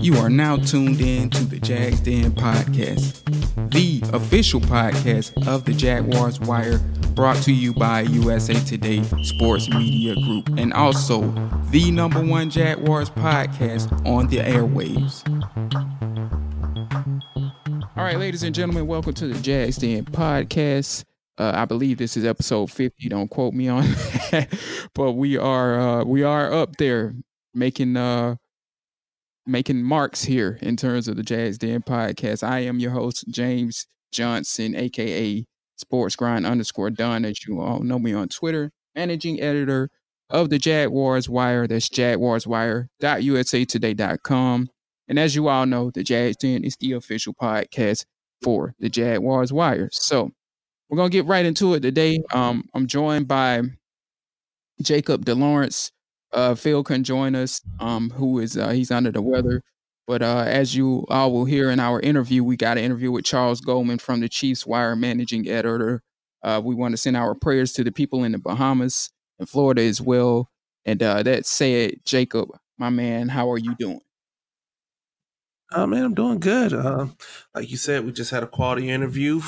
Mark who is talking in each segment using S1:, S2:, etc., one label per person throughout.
S1: You are now tuned in to the Jags Den podcast, the official podcast of the Jaguars Wire, brought to you by USA Today Sports Media Group, and also the number one Jaguars podcast on the airwaves. All right, ladies and gentlemen, welcome to the Jags Den podcast. Uh, I believe this is episode 50. Don't quote me on, it, but we are uh, we are up there making uh making marks here in terms of the Jags Den podcast. I am your host, James Johnson, aka Sports Grind underscore Don, as you all know me on Twitter, managing editor of the Jaguars Wire. That's jaguarswire.usatoday.com. And as you all know, the Jags Den is the official podcast for the Jaguars Wire. So we're gonna get right into it today. Um, I'm joined by Jacob DeLawrence uh, Phil can join us, um, who is uh, he's under the weather. But uh, as you all will hear in our interview, we got an interview with Charles Goldman from the Chiefs Wire managing editor. Uh, we want to send our prayers to the people in the Bahamas and Florida as well. And uh, that said, Jacob, my man, how are you doing?
S2: Uh, man, I'm doing good. Uh, like you said, we just had a quality interview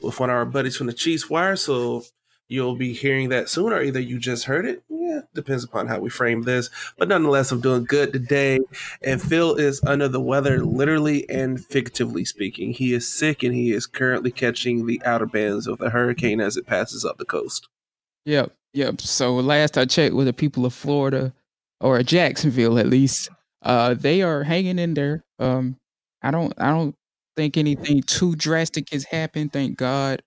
S2: with one of our buddies from the Chiefs Wire. So You'll be hearing that soon, or either you just heard it. Yeah, depends upon how we frame this. But nonetheless, I'm doing good today. And Phil is under the weather, literally and figuratively speaking. He is sick and he is currently catching the outer bands of the hurricane as it passes up the coast.
S1: Yep, yep. So last I checked with the people of Florida, or Jacksonville at least, uh, they are hanging in there. Um, I don't, I don't think anything too drastic has happened. Thank God.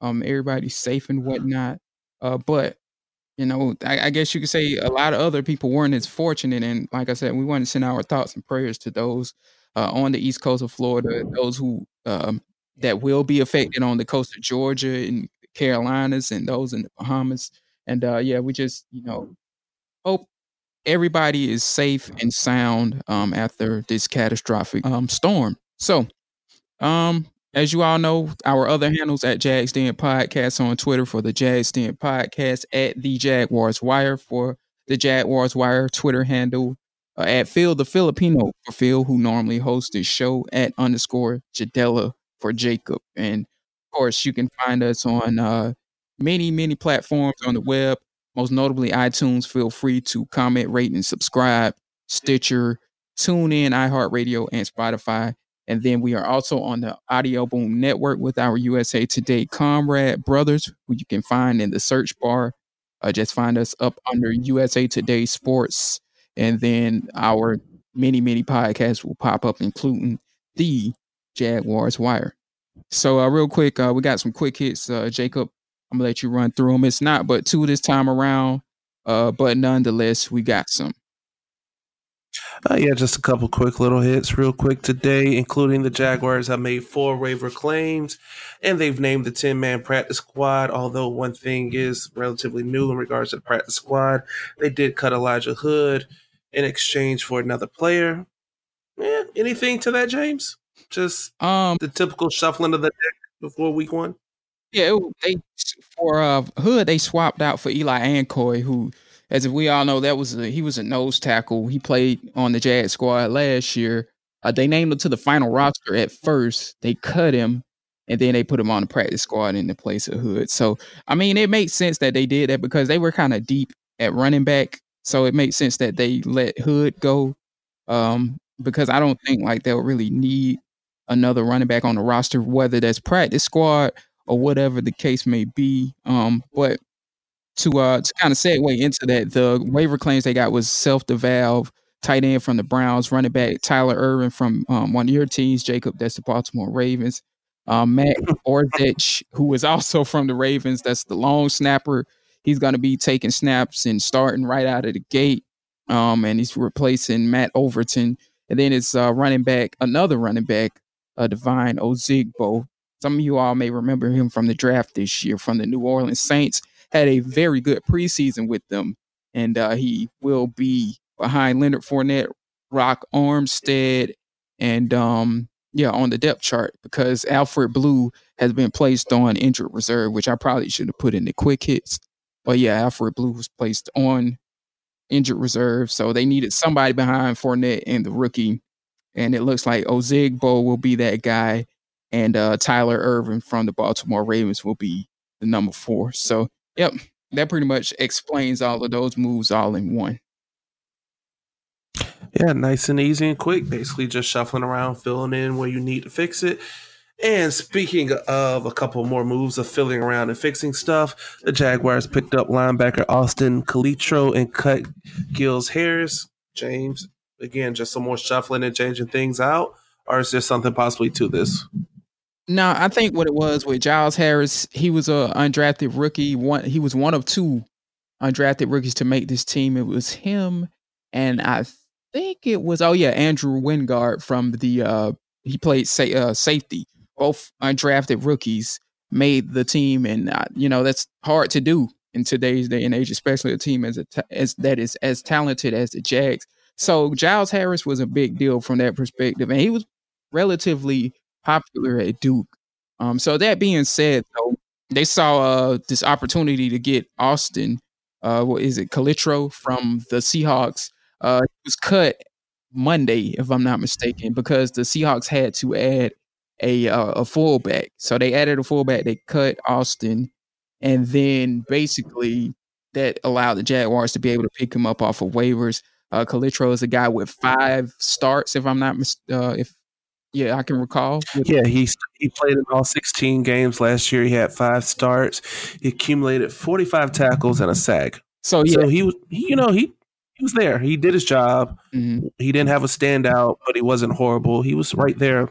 S1: Um, everybody's safe and whatnot. Uh, but you know, I, I, guess you could say a lot of other people weren't as fortunate. And like I said, we want to send our thoughts and prayers to those uh, on the east coast of Florida, those who um, that will be affected on the coast of Georgia and Carolinas, and those in the Bahamas. And uh, yeah, we just you know hope everybody is safe and sound um, after this catastrophic um, storm. So, um, as you all know, our other handles at Jags Den Podcast on Twitter for the Jags Den Podcast, at the Jaguars Wire for the Jaguars Wire Twitter handle, uh, at Phil the Filipino for Phil, who normally hosts this show, at underscore Jadella for Jacob. And of course, you can find us on uh, many, many platforms on the web, most notably iTunes. Feel free to comment, rate, and subscribe. Stitcher, TuneIn, iHeartRadio, and Spotify. And then we are also on the Audio Boom Network with our USA Today comrade brothers, who you can find in the search bar. Uh, just find us up under USA Today Sports. And then our many, many podcasts will pop up, including the Jaguars Wire. So, uh, real quick, uh, we got some quick hits. Uh, Jacob, I'm going to let you run through them. It's not but two this time around, uh, but nonetheless, we got some.
S2: Uh, yeah, just a couple quick little hits, real quick today, including the Jaguars have made four waiver claims, and they've named the ten man practice squad. Although one thing is relatively new in regards to the practice squad, they did cut Elijah Hood in exchange for another player. Yeah, anything to that, James? Just um the typical shuffling of the deck before week one.
S1: Yeah, they for uh, Hood they swapped out for Eli Ankou, who as if we all know, that was a, he was a nose tackle. He played on the Jag squad last year. Uh, they named him to the final roster at first. They cut him, and then they put him on the practice squad in the place of Hood. So I mean, it makes sense that they did that because they were kind of deep at running back. So it makes sense that they let Hood go, um, because I don't think like they'll really need another running back on the roster, whether that's practice squad or whatever the case may be. Um, but to uh to kind of segue into that, the waiver claims they got was Seth DeValve, tight end from the Browns, running back Tyler Ervin from um, one of your teams, Jacob, that's the Baltimore Ravens. Um, Matt Orzech, who is also from the Ravens, that's the long snapper. He's going to be taking snaps and starting right out of the gate. Um, and he's replacing Matt Overton. And then it's uh, running back, another running back, uh, Devine Ozigbo. Some of you all may remember him from the draft this year from the New Orleans Saints. Had a very good preseason with them, and uh, he will be behind Leonard Fournette, Rock Armstead, and um, yeah, on the depth chart because Alfred Blue has been placed on injured reserve, which I probably should have put in the quick hits. But yeah, Alfred Blue was placed on injured reserve, so they needed somebody behind Fournette and the rookie, and it looks like Ozigbo will be that guy, and uh, Tyler Ervin from the Baltimore Ravens will be the number four. So, yep, that pretty much explains all of those moves all in one.
S2: Yeah, nice and easy and quick. Basically, just shuffling around, filling in where you need to fix it. And speaking of a couple more moves of filling around and fixing stuff, the Jaguars picked up linebacker Austin Calitro and cut Giles Harris. James, again, just some more shuffling and changing things out, or is there something possibly to this?
S1: No, I think what it was with Giles Harris, he was a undrafted rookie. One, he was one of two undrafted rookies to make this team. It was him, and I think it was oh yeah, Andrew Wingard from the uh, he played say, uh, safety. Both undrafted rookies made the team, and uh, you know that's hard to do in today's day and age, especially a team as as that is as talented as the Jags. So Giles Harris was a big deal from that perspective, and he was relatively popular at Duke. Um, so that being said, though, they saw uh, this opportunity to get Austin, uh, what is it, Calitro from the Seahawks uh, he was cut Monday, if I'm not mistaken, because the Seahawks had to add a uh, a fullback. So they added a fullback. They cut Austin, and then basically that allowed the Jaguars to be able to pick him up off of waivers. Uh, Calitro is a guy with five starts, if I'm not mis- uh, if yeah, I can recall.
S2: Yeah, he he played in all 16 games last year. He had five starts. He accumulated 45 tackles and a sack. So yeah, so he was, he, you know, he he was there. He did his job. Mm-hmm. He didn't have a standout, but he wasn't horrible. He was right there.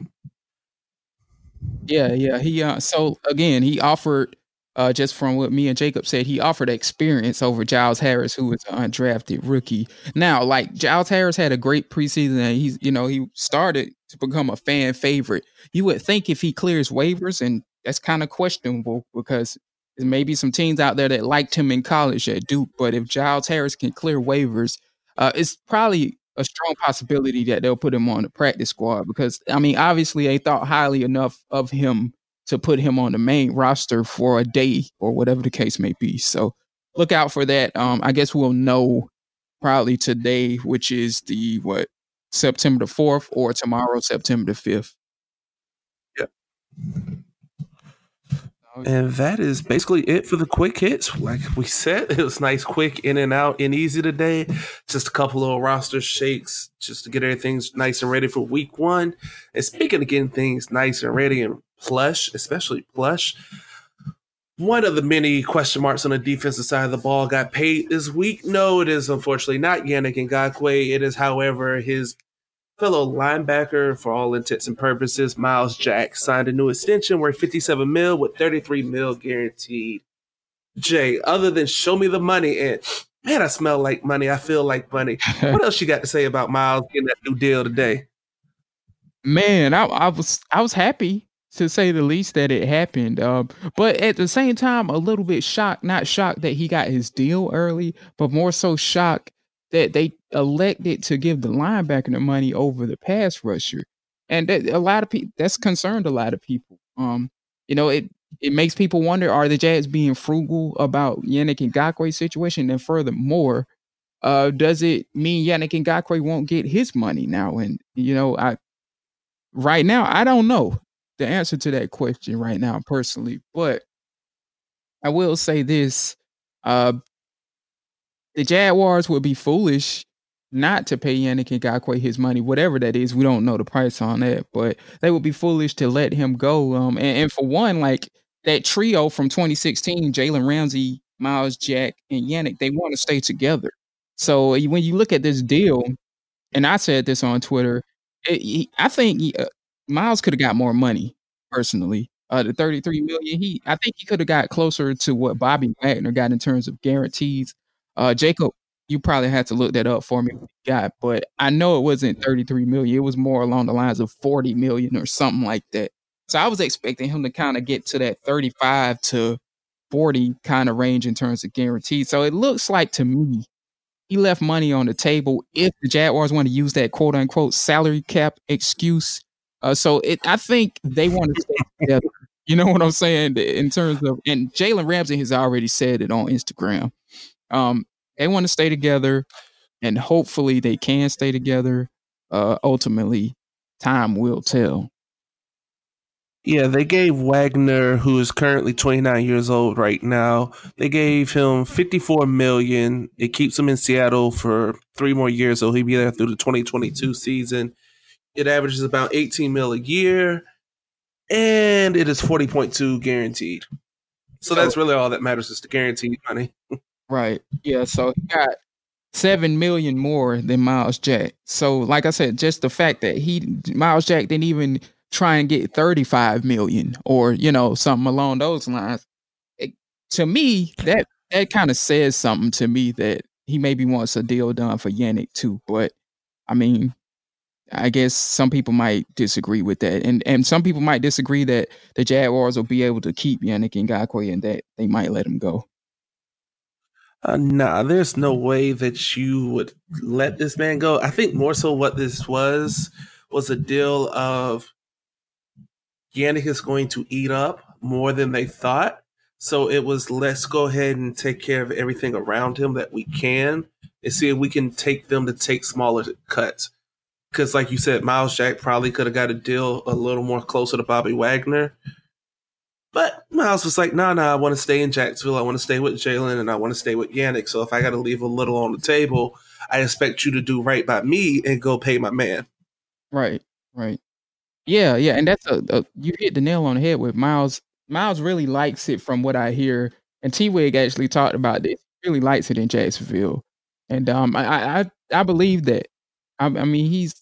S1: Yeah, yeah. He uh, so again, he offered uh, just from what me and Jacob said, he offered experience over Giles Harris, who was an undrafted rookie. Now, like Giles Harris had a great preseason, and he's you know he started to become a fan favorite. You would think if he clears waivers, and that's kind of questionable because there may be some teams out there that liked him in college at Duke, but if Giles Harris can clear waivers, uh, it's probably a strong possibility that they'll put him on the practice squad because I mean, obviously they thought highly enough of him to put him on the main roster for a day or whatever the case may be. So look out for that. Um, I guess we'll know probably today, which is the what September the fourth, or tomorrow, September the fifth.
S2: Yep. And that is basically it for the quick hits. Like we said, it was nice, quick, in and out, and easy today. Just a couple of roster shakes just to get everything nice and ready for week one. And speaking of getting things nice and ready and plush, especially plush, one of the many question marks on the defensive side of the ball got paid this week. No, it is unfortunately not Yannick Ngakoue. It is, however, his fellow linebacker for all intents and purposes, Myles Jack signed a new extension worth 57 mil with 33 mil guaranteed. Jay, other than show me the money and man, I smell like money. I feel like money. what else you got to say about Myles getting that new deal today?
S1: Man, I, I was I was happy to say the least that it happened. Um, but at the same time, a little bit shocked. Not shocked that he got his deal early, but more so shocked that they elected to give the linebacker the money over the pass rusher, and that a lot of people that's concerned a lot of people. Um, you know, it it makes people wonder: Are the Jags being frugal about Yannick Ngakoue's situation? And furthermore, uh, does it mean Yannick Ngakoue won't get his money now? And you know, I right now I don't know the answer to that question right now personally, but I will say this: uh, the Jaguars would be foolish not to pay Yannick Ngakoue his money, whatever that is. We don't know the price on that, but they would be foolish to let him go. Um, and, and for one, like that trio from 2016, Jalen Ramsey, Myles Jack, and Yannick, they want to stay together. So when you look at this deal, and I said this on Twitter, it, I think uh, Myles could have got more money personally. Uh, the 33 million, he I think he could have got closer to what Bobby Wagner got in terms of guarantees uh, Jacob you probably had to look that up for me. Got, but I know it wasn't 33 million. It was more along the lines of 40 million or something like that. So I was expecting him to kind of get to that 35 to 40 kind of range in terms of guaranteed. So it looks like to me he left money on the table if the Jaguars want to use that quote unquote salary cap excuse. Uh, so it, I think they want to stay together. You know what I'm saying? In terms of, and Jalen Ramsey has already said it on Instagram. Um, they want to stay together, and hopefully they can stay together. Uh, ultimately, time will tell.
S2: Yeah, they gave Wagner, who is currently 29 years old right now, they gave him 54 million. It keeps him in Seattle for three more years, so he'll be there through the 2022 season. It averages about 18 mil a year, and it is 40.2 guaranteed. So, so that's really all that matters is the guaranteed money.
S1: right. Yeah. So he got seven million more than Myles Jack. So, like I said, just the fact that he Myles Jack didn't even try and get 35 million or you know something along those lines it, to me that that kind of says something to me that he maybe wants a deal done for Yannick too but i mean i guess some people might disagree with that and and some people might disagree that the jaguars will be able to keep Yannick Ngakoue and that they might let him go
S2: uh, nah, there's no way that you would let this man go. I think more so what this was was a deal of Yannick is going to eat up more than they thought. So it was let's go ahead and take care of everything around him that we can and see if we can take them to take smaller cuts. Because, like you said, Myles Jack probably could have got a deal a little more closer to Bobby Wagner. But Myles was like, no, nah, no, nah, I want to stay in Jacksonville. I want to stay with Jalen and I want to stay with Yannick. So if I got to leave a little on the table, I expect you to do right by me and go pay my man.
S1: Right, right. Yeah, yeah, and that's a, a you hit the nail on the head with Myles. Myles really likes it from what I hear, and T Wig actually talked about this. He really likes it in Jacksonville, and um, I I I believe that. I, I mean, he's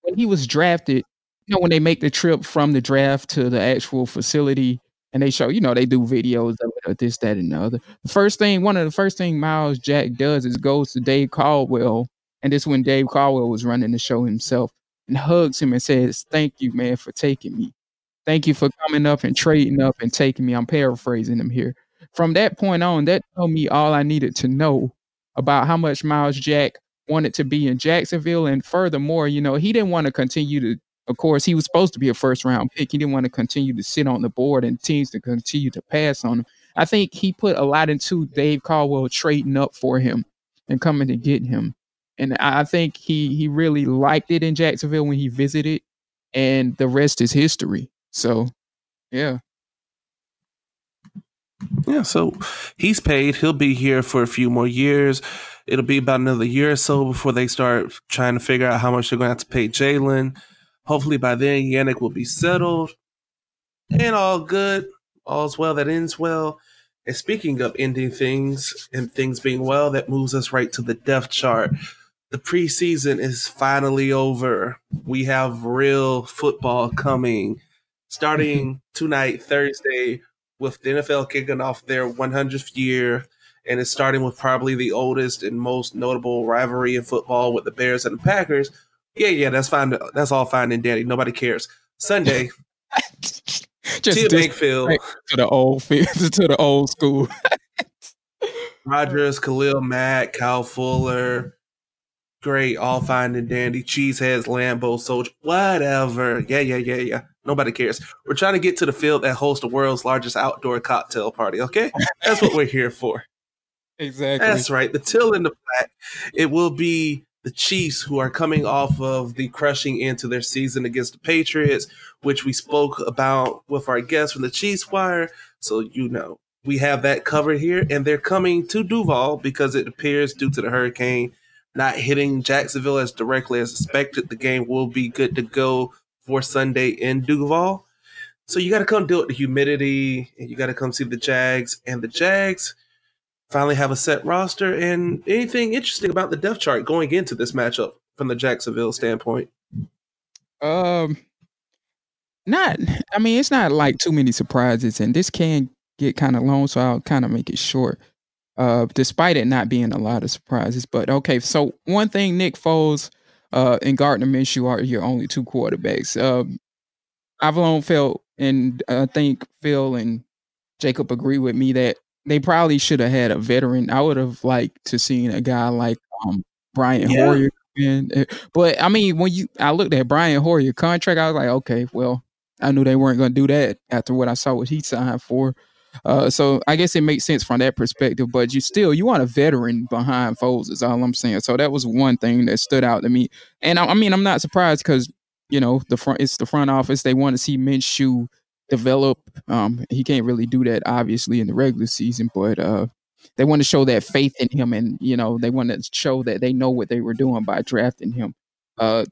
S1: when he was drafted. You know, when they make the trip from the draft to the actual facility, and they show, you know, they do videos of this, that, and the other. The first thing, one of the first thing Myles Jack does is goes to Dave Caldwell, and this when Dave Caldwell was running the show himself, and hugs him and says, Thank you, man, for taking me. Thank you for coming up and trading up and taking me. I'm paraphrasing him here. From that point on, that told me all I needed to know about how much Myles Jack wanted to be in Jacksonville. And furthermore, you know, he didn't want to continue to, of course, he was supposed to be a first round pick. He didn't want to continue to sit on the board and teams to continue to pass on him. I think he put a lot into Dave Caldwell trading up for him and coming to get him and I think he he really liked it in Jacksonville when he visited, and the rest is history. So, yeah.
S2: Yeah, so he's paid. He'll be here for a few more years. It'll be about another year or so before they start trying to figure out how much they're going to have to pay Jalen. Hopefully, by then, Yannick will be settled and all good. All's well that ends well. And speaking of ending things and things being well, that moves us right to the depth chart the preseason is finally over. We have real football coming starting mm-hmm. tonight, Thursday, with the NFL kicking off their 100th year. And it's starting with probably the oldest and most notable rivalry in football with the Bears and the Packers. Yeah, yeah, that's fine. That's all fine and dandy. Nobody cares. Sunday,
S1: just Tia Bakefield to the old field, to the old school.
S2: Rodgers, Khalil Mack, Kyle Fuller, great, all fine and dandy. Cheeseheads, Lambeau, Soldier, whatever. Yeah, yeah, yeah, yeah. Nobody cares. We're trying to get to the field that hosts the world's largest outdoor cocktail party. Okay, that's what we're here for.
S1: Exactly.
S2: That's right. The till in the back. It will be the Chiefs who are coming off of the crushing into their season against the Patriots, which we spoke about with our guests from the Chiefs Wire. So you know we have that covered here, and they're coming to Duval because it appears due to the hurricane not hitting Jacksonville as directly as expected, the game will be good to go for Sunday in Duval. So you got to come deal with the humidity, and you got to come see the Jags. And the Jags finally have a set roster. And anything interesting about the depth chart going into this matchup from the Jacksonville standpoint?
S1: Um, not. I mean, it's not like too many surprises, and this can get kind of long, so I'll kind of make it short. uh, despite it not being a lot of surprises. But okay, so one thing, Nick Foles uh, and Gardner Minshew are your only two quarterbacks. Um, I've long felt, and I think Phil and Jacob agree with me that they probably should have had a veteran. I would have liked to seen a guy like um, Brian yeah. Hoyer. In. Eh, but I mean, when you I looked at Brian Hoyer contract, I was like, okay, well, I knew they weren't going to do that after what I saw what he signed for. Uh, so I guess it makes sense from that perspective. But you still you want a veteran behind Foles is all I'm saying. So that was one thing that stood out to me. And I, I mean, I'm not surprised because you know the front it's the front office. They want to see Minshew develop. Um, he can't really do that obviously in the regular season, but uh, they want to show that faith in him, and you know they want to show that they know what they were doing by drafting him. Uh,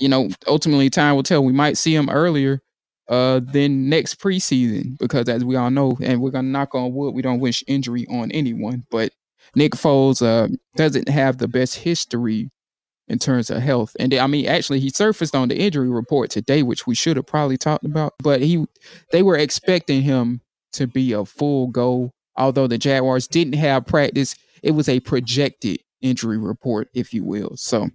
S1: you know, ultimately time will tell. We might see him earlier uh than next preseason because as we all know, and we're gonna knock on wood, we don't wish injury on anyone, but Nick Foles uh, doesn't have the best history in terms of health. And I mean, actually, he surfaced on the injury report today, which we should have probably talked about. But he, they were expecting him to be a full go. Although the Jaguars didn't have practice, it was a projected injury report, if you will. So,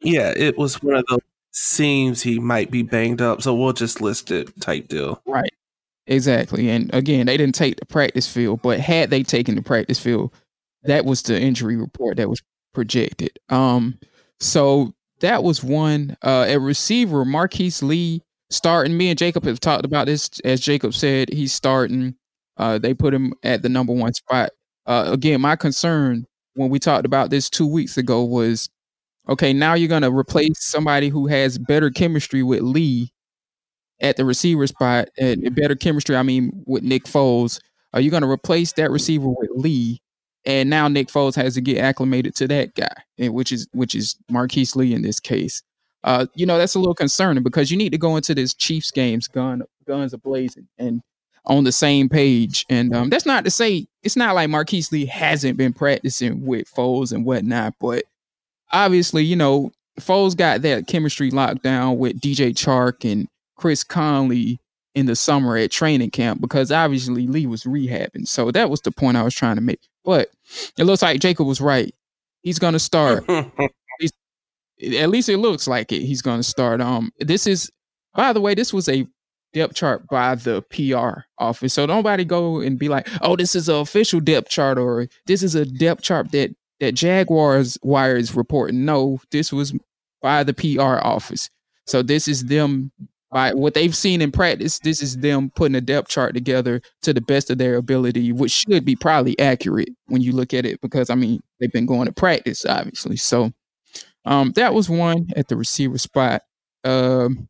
S2: yeah, it was one of those seems he might be banged up, so we'll just list it type deal.
S1: Right. Exactly. And again, they didn't take the practice field, but had they taken the practice field, that was the injury report that was projected. Um, so that was one. Uh, a receiver, Marquise Lee, starting. Me and Jacob have talked about this. As Jacob said, he's starting. Uh, they put him at the number one spot. Uh, again, my concern when we talked about this two weeks ago was, okay, now you're gonna replace somebody who has better chemistry with Lee at the receiver spot, and better chemistry. I mean, with Nick Foles. Are you gonna replace that receiver with Lee? And now Nick Foles has to get acclimated to that guy, which is which is Marquise Lee in this case. Uh, you know that's a little concerning because you need to go into this Chiefs games gun guns ablazing and on the same page. And um, that's not to say it's not like Marquise Lee hasn't been practicing with Foles and whatnot, but obviously, you know, Foles got that chemistry locked down with DJ Chark and Chris Conley in the summer at training camp because obviously Lee was rehabbing. So that was the point I was trying to make. But it looks like Jacob was right. He's going to start. at least it looks like it. He's going to start. Um, this is, by the way, this was a depth chart by the PR office. So nobody go and be like, "Oh, this is an official depth chart," or "This is a depth chart that that Jaguars wire is reporting." No, this was by the PR office. So this is them by what they've seen in practice, this is them putting a depth chart together to the best of their ability, which should be probably accurate when you look at it, because I mean they've been going to practice, obviously. So um, that was one at the receiver spot. Um,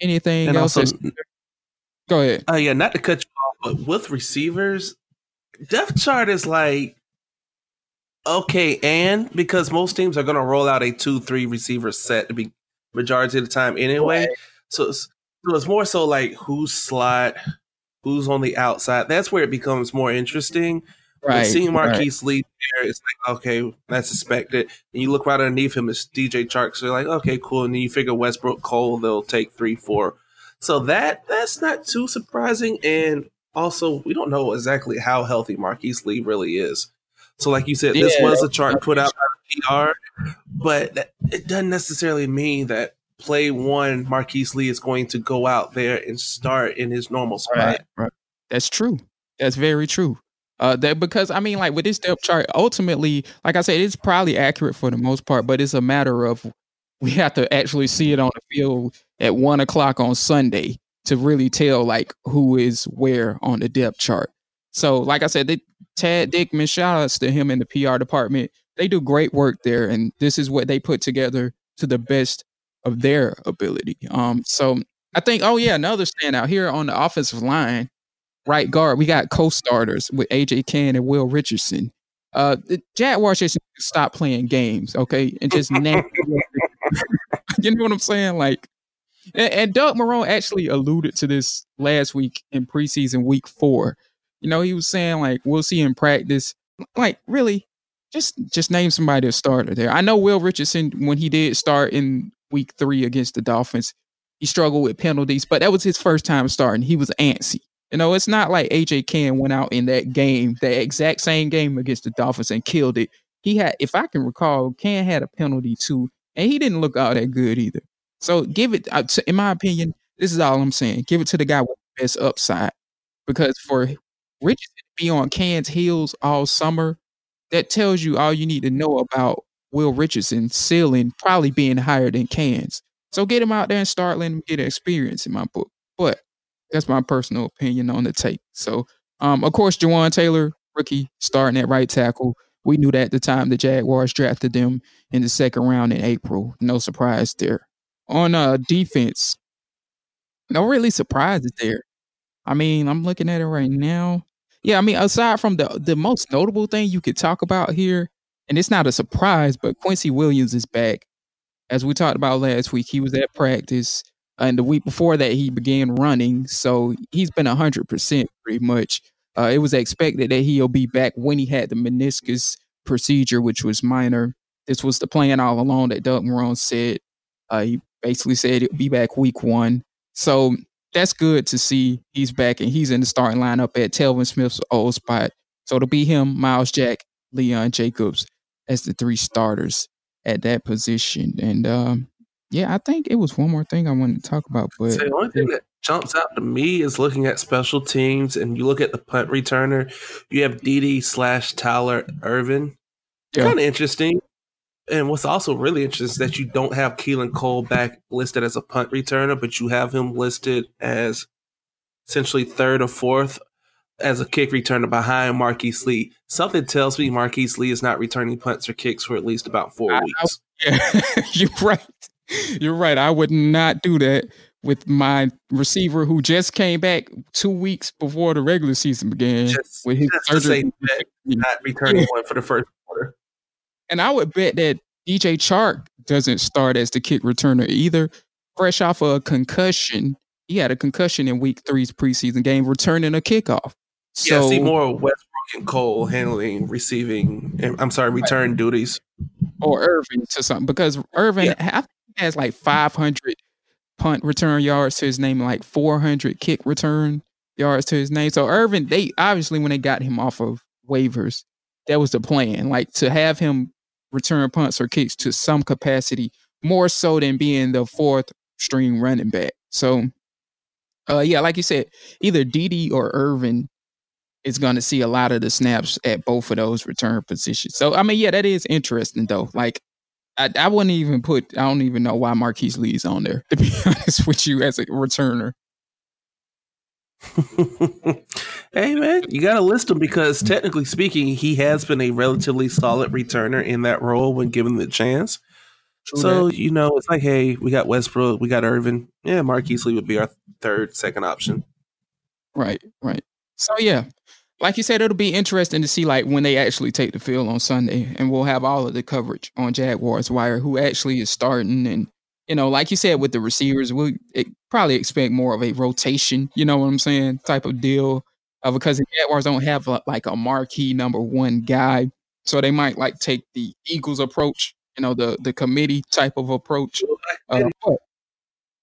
S1: anything and else? Also, Go ahead.
S2: Oh uh, yeah, not to cut you off, but with receivers, depth chart is like okay, and because most teams are going to roll out a two-three receiver set to be majority of the time anyway. Right. So it's, so it's more so like who's slot, who's on the outside. That's where it becomes more interesting. Right. But seeing Marquise right. Lee there, it's like, okay, that's expected. And you look right underneath him, it's DJ Chark. So you're like, okay, cool. And then you figure Westbrook Cole, they'll take three, four. So that that's not too surprising. And also, we don't know exactly how healthy Marquise Lee really is. So, like you said, yeah, this was a chart put out by PR, but it doesn't necessarily mean that play one, Marquise Lee is going to go out there and start in his normal spot. Right,
S1: right. That's true. That's very true. Uh, that because I mean, like with this depth chart, ultimately, like I said, it's probably accurate for the most part, but it's a matter of we have to actually see it on the field at one o'clock on Sunday to really tell like who is where on the depth chart. So, like I said, they, Tad Dickman, shout outs to him in the PR department. They do great work there, and this is what they put together to the best of their ability. Um, so I think, oh yeah, another standout here on the offensive line, right guard, we got co-starters with AJ Cann and Will Richardson. Uh, the Jaguars just stop playing games, okay, and just name. you know what I'm saying? Like, and, and Doug Marrone actually alluded to this last week in preseason week four. You know, he was saying like we'll see in practice. Like, really, just just name somebody a starter there. I know Will Richardson when he did start in week three against the Dolphins. He struggled with penalties, but that was his first time starting. He was antsy. You know, it's not like AJ Cann went out in that game, that exact same game against the Dolphins and killed it. He had, if I can recall, Cann had a penalty too, and he didn't look all that good either. So give it, uh, in my opinion, this is all I'm saying. Give it to the guy with the best upside, because for Richardson to be on Cann's heels all summer, that tells you all you need to know about Will Richardson ceiling probably being higher than Cann's. So get him out there and start letting him get experience in my book. But that's my personal opinion on the take. So, um, of course, Jawaan Taylor, rookie, starting at right tackle. We knew that at the time the Jaguars drafted them in the second round in April. No surprise there. On uh defense, no really surprises there. I mean, I'm looking at it right now. Yeah, I mean, aside from the the most notable thing you could talk about here, and it's not a surprise, but Quincy Williams is back. As we talked about last week, he was at practice and the week before that he began running. So he's been 100% pretty much. Uh, it was expected that he'll be back when he had the meniscus procedure which was minor. This was the plan all along that doug marrone said. Uh, he basically said he'll be back week one. So that's good to see he's back and he's in the starting lineup at telvin smith's old spot. So it'll be him Myles jack leon jacobs as the three starters at that position and um, yeah, I think it was one more thing I wanted to talk about, but
S2: so the only thing that jumps out to me is looking at special teams, and you look at the punt returner. You have DD slash Tyler Ervin. Yeah. Kind of interesting. And what's also really interesting is that you don't have Keelan Cole back listed as a punt returner, but you have him listed as essentially third or fourth as a kick returner behind Marquise Lee. Something tells me Marquise Lee is not returning punts or kicks for at least about four I, weeks.
S1: I, yeah, you're right. You're right. I would not do that with my receiver who just came back two weeks before the regular season began just, with his surgery.
S2: not returning one for the first quarter.
S1: And I would bet that DJ Chark doesn't start as the kick returner either. Fresh off of a concussion, he had a concussion in Week Three's preseason game, returning a kickoff.
S2: So, yeah, see more Westbrook and Cole handling receiving. I'm sorry, return right. duties,
S1: or Ervin to something because Ervin, yeah has like 500 punt return yards to his name, like 400 kick return yards to his name. So Ervin, they obviously when they got him off of waivers, that was the plan, like to have him return punts or kicks to some capacity, more so than being the fourth string running back. So, uh, yeah, like you said, either Dede or Ervin is going to see a lot of the snaps at both of those return positions. So, I mean, yeah, that is interesting though. Like, I, I wouldn't even put. I don't even know why Marquise Lee's on there. To be honest with you, as a returner.
S2: hey man, you got to list him because technically speaking, he has been a relatively solid returner in that role when given the chance. True so that. you know, it's like, hey, we got Westbrook, we got Ervin. Yeah, Marquise Lee would be our third, second option.
S1: Right, right. So yeah, like you said, it'll be interesting to see like when they actually take the field on Sunday, and we'll have all of the coverage on Jaguars Wire, who actually is starting, and you know, like you said with the receivers, we'll probably expect more of a rotation. You know what I'm saying? Type of deal, uh, because the Jaguars don't have a, like a marquee number one guy, so they might like take the Eagles approach, you know, the the committee type of approach. Uh,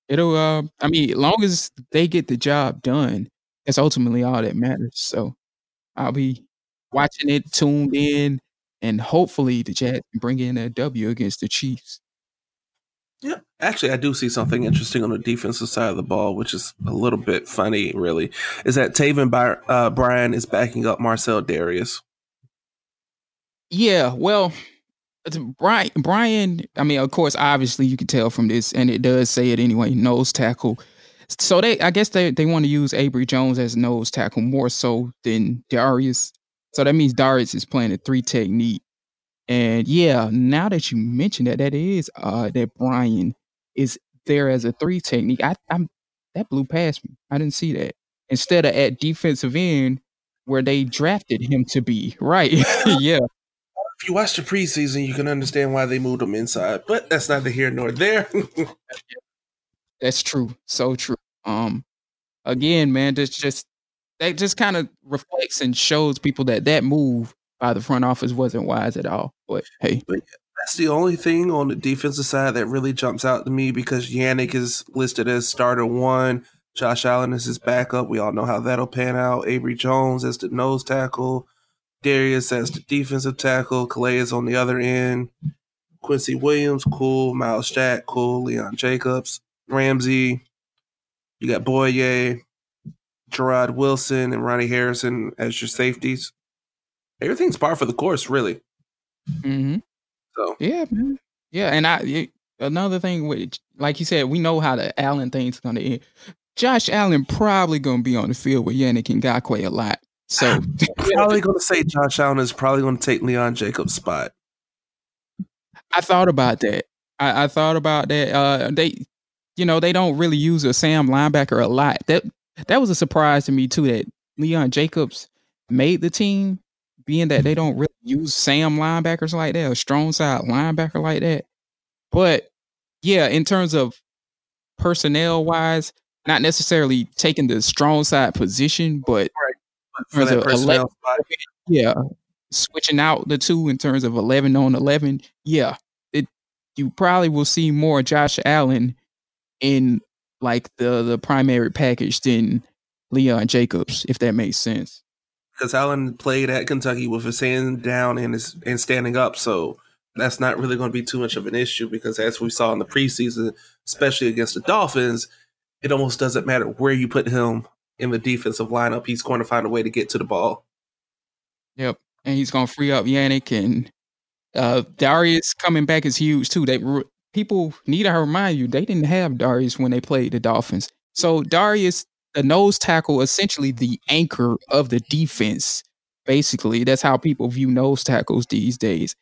S1: it'll, uh, I mean, as long as they get the job done, that's ultimately all that matters. So I'll be watching it, tuned in, and hopefully the Jets can bring in a W against the Chiefs.
S2: Yeah, actually, I do see something interesting on the defensive side of the ball, which is a little bit funny, really, is that Taven By- uh, Bryan is backing up Marcell Dareus.
S1: Yeah, well, Bryan, Bryan, I mean, of course, obviously, you can tell from this, and it does say it anyway. Nose tackle so they, I guess they, they want to use Abry Jones as nose tackle more so than Dareus. So that means Dareus is playing a three technique. And yeah, now that you mention that, that is uh that Bryan is there as a three technique. I I'm that blew past me. I didn't see that. Instead of at defensive end where they drafted him to be. Right. yeah.
S2: If you watch the preseason, you can understand why they moved him inside, but that's neither here nor there.
S1: That's true. So true. Um, again, man, just just that just kind of reflects and shows people that that move by the front office wasn't wise at all. But hey, but
S2: that's the only thing on the defensive side that really jumps out to me because Yannick is listed as starter one, Josh Allen is his backup. We all know how that'll pan out. Abry Jones as the nose tackle. Dareus as the defensive tackle. Calais is on the other end. Quincy Williams, cool. Myles Jack, cool. Leon Jacobs, Ramsey. You got Bouye, Gerard Wilson, and Ronnie Harrison as your safeties. Everything's par for the course, really.
S1: Mm-hmm.
S2: So
S1: Yeah, man. Yeah, and I it- another thing which, like you said, we know how the Allen thing's gonna end. Josh Allen probably gonna be on the field with Yannick and Ngakoue a lot. So
S2: probably going to say Josh Allen is probably going to take Leon Jacobs' spot.
S1: I thought about that. I, I thought about that. Uh, they, you know, they don't really use a Sam linebacker a lot. That that was a surprise to me too. That Leon Jacobs made the team, being that they mm-hmm. don't really use Sam linebackers like that, a strong side linebacker like that. But yeah, in terms of personnel wise, not necessarily taking the strong side position, but
S2: For
S1: There's
S2: that personnel spot,
S1: yeah, switching out the two in terms of eleven on eleven, yeah, it you probably will see more Josh Allen in like the the primary package than Leon Jacobs, if that makes sense.
S2: because Allen played at Kentucky with his hand down and his and standing up, so that's not really going to be too much of an issue. Because as we saw in the preseason, especially against the Dolphins, it almost doesn't matter where you put him in the defensive lineup; he's going to find a way to get to the ball.
S1: Yep, and he's gonna free up Yannick and uh Dareus coming back is huge too. They people need to remind you they didn't have Dareus when they played the Dolphins. So Dareus, the nose tackle, essentially the anchor of the defense. Basically, that's how people view nose tackles these days.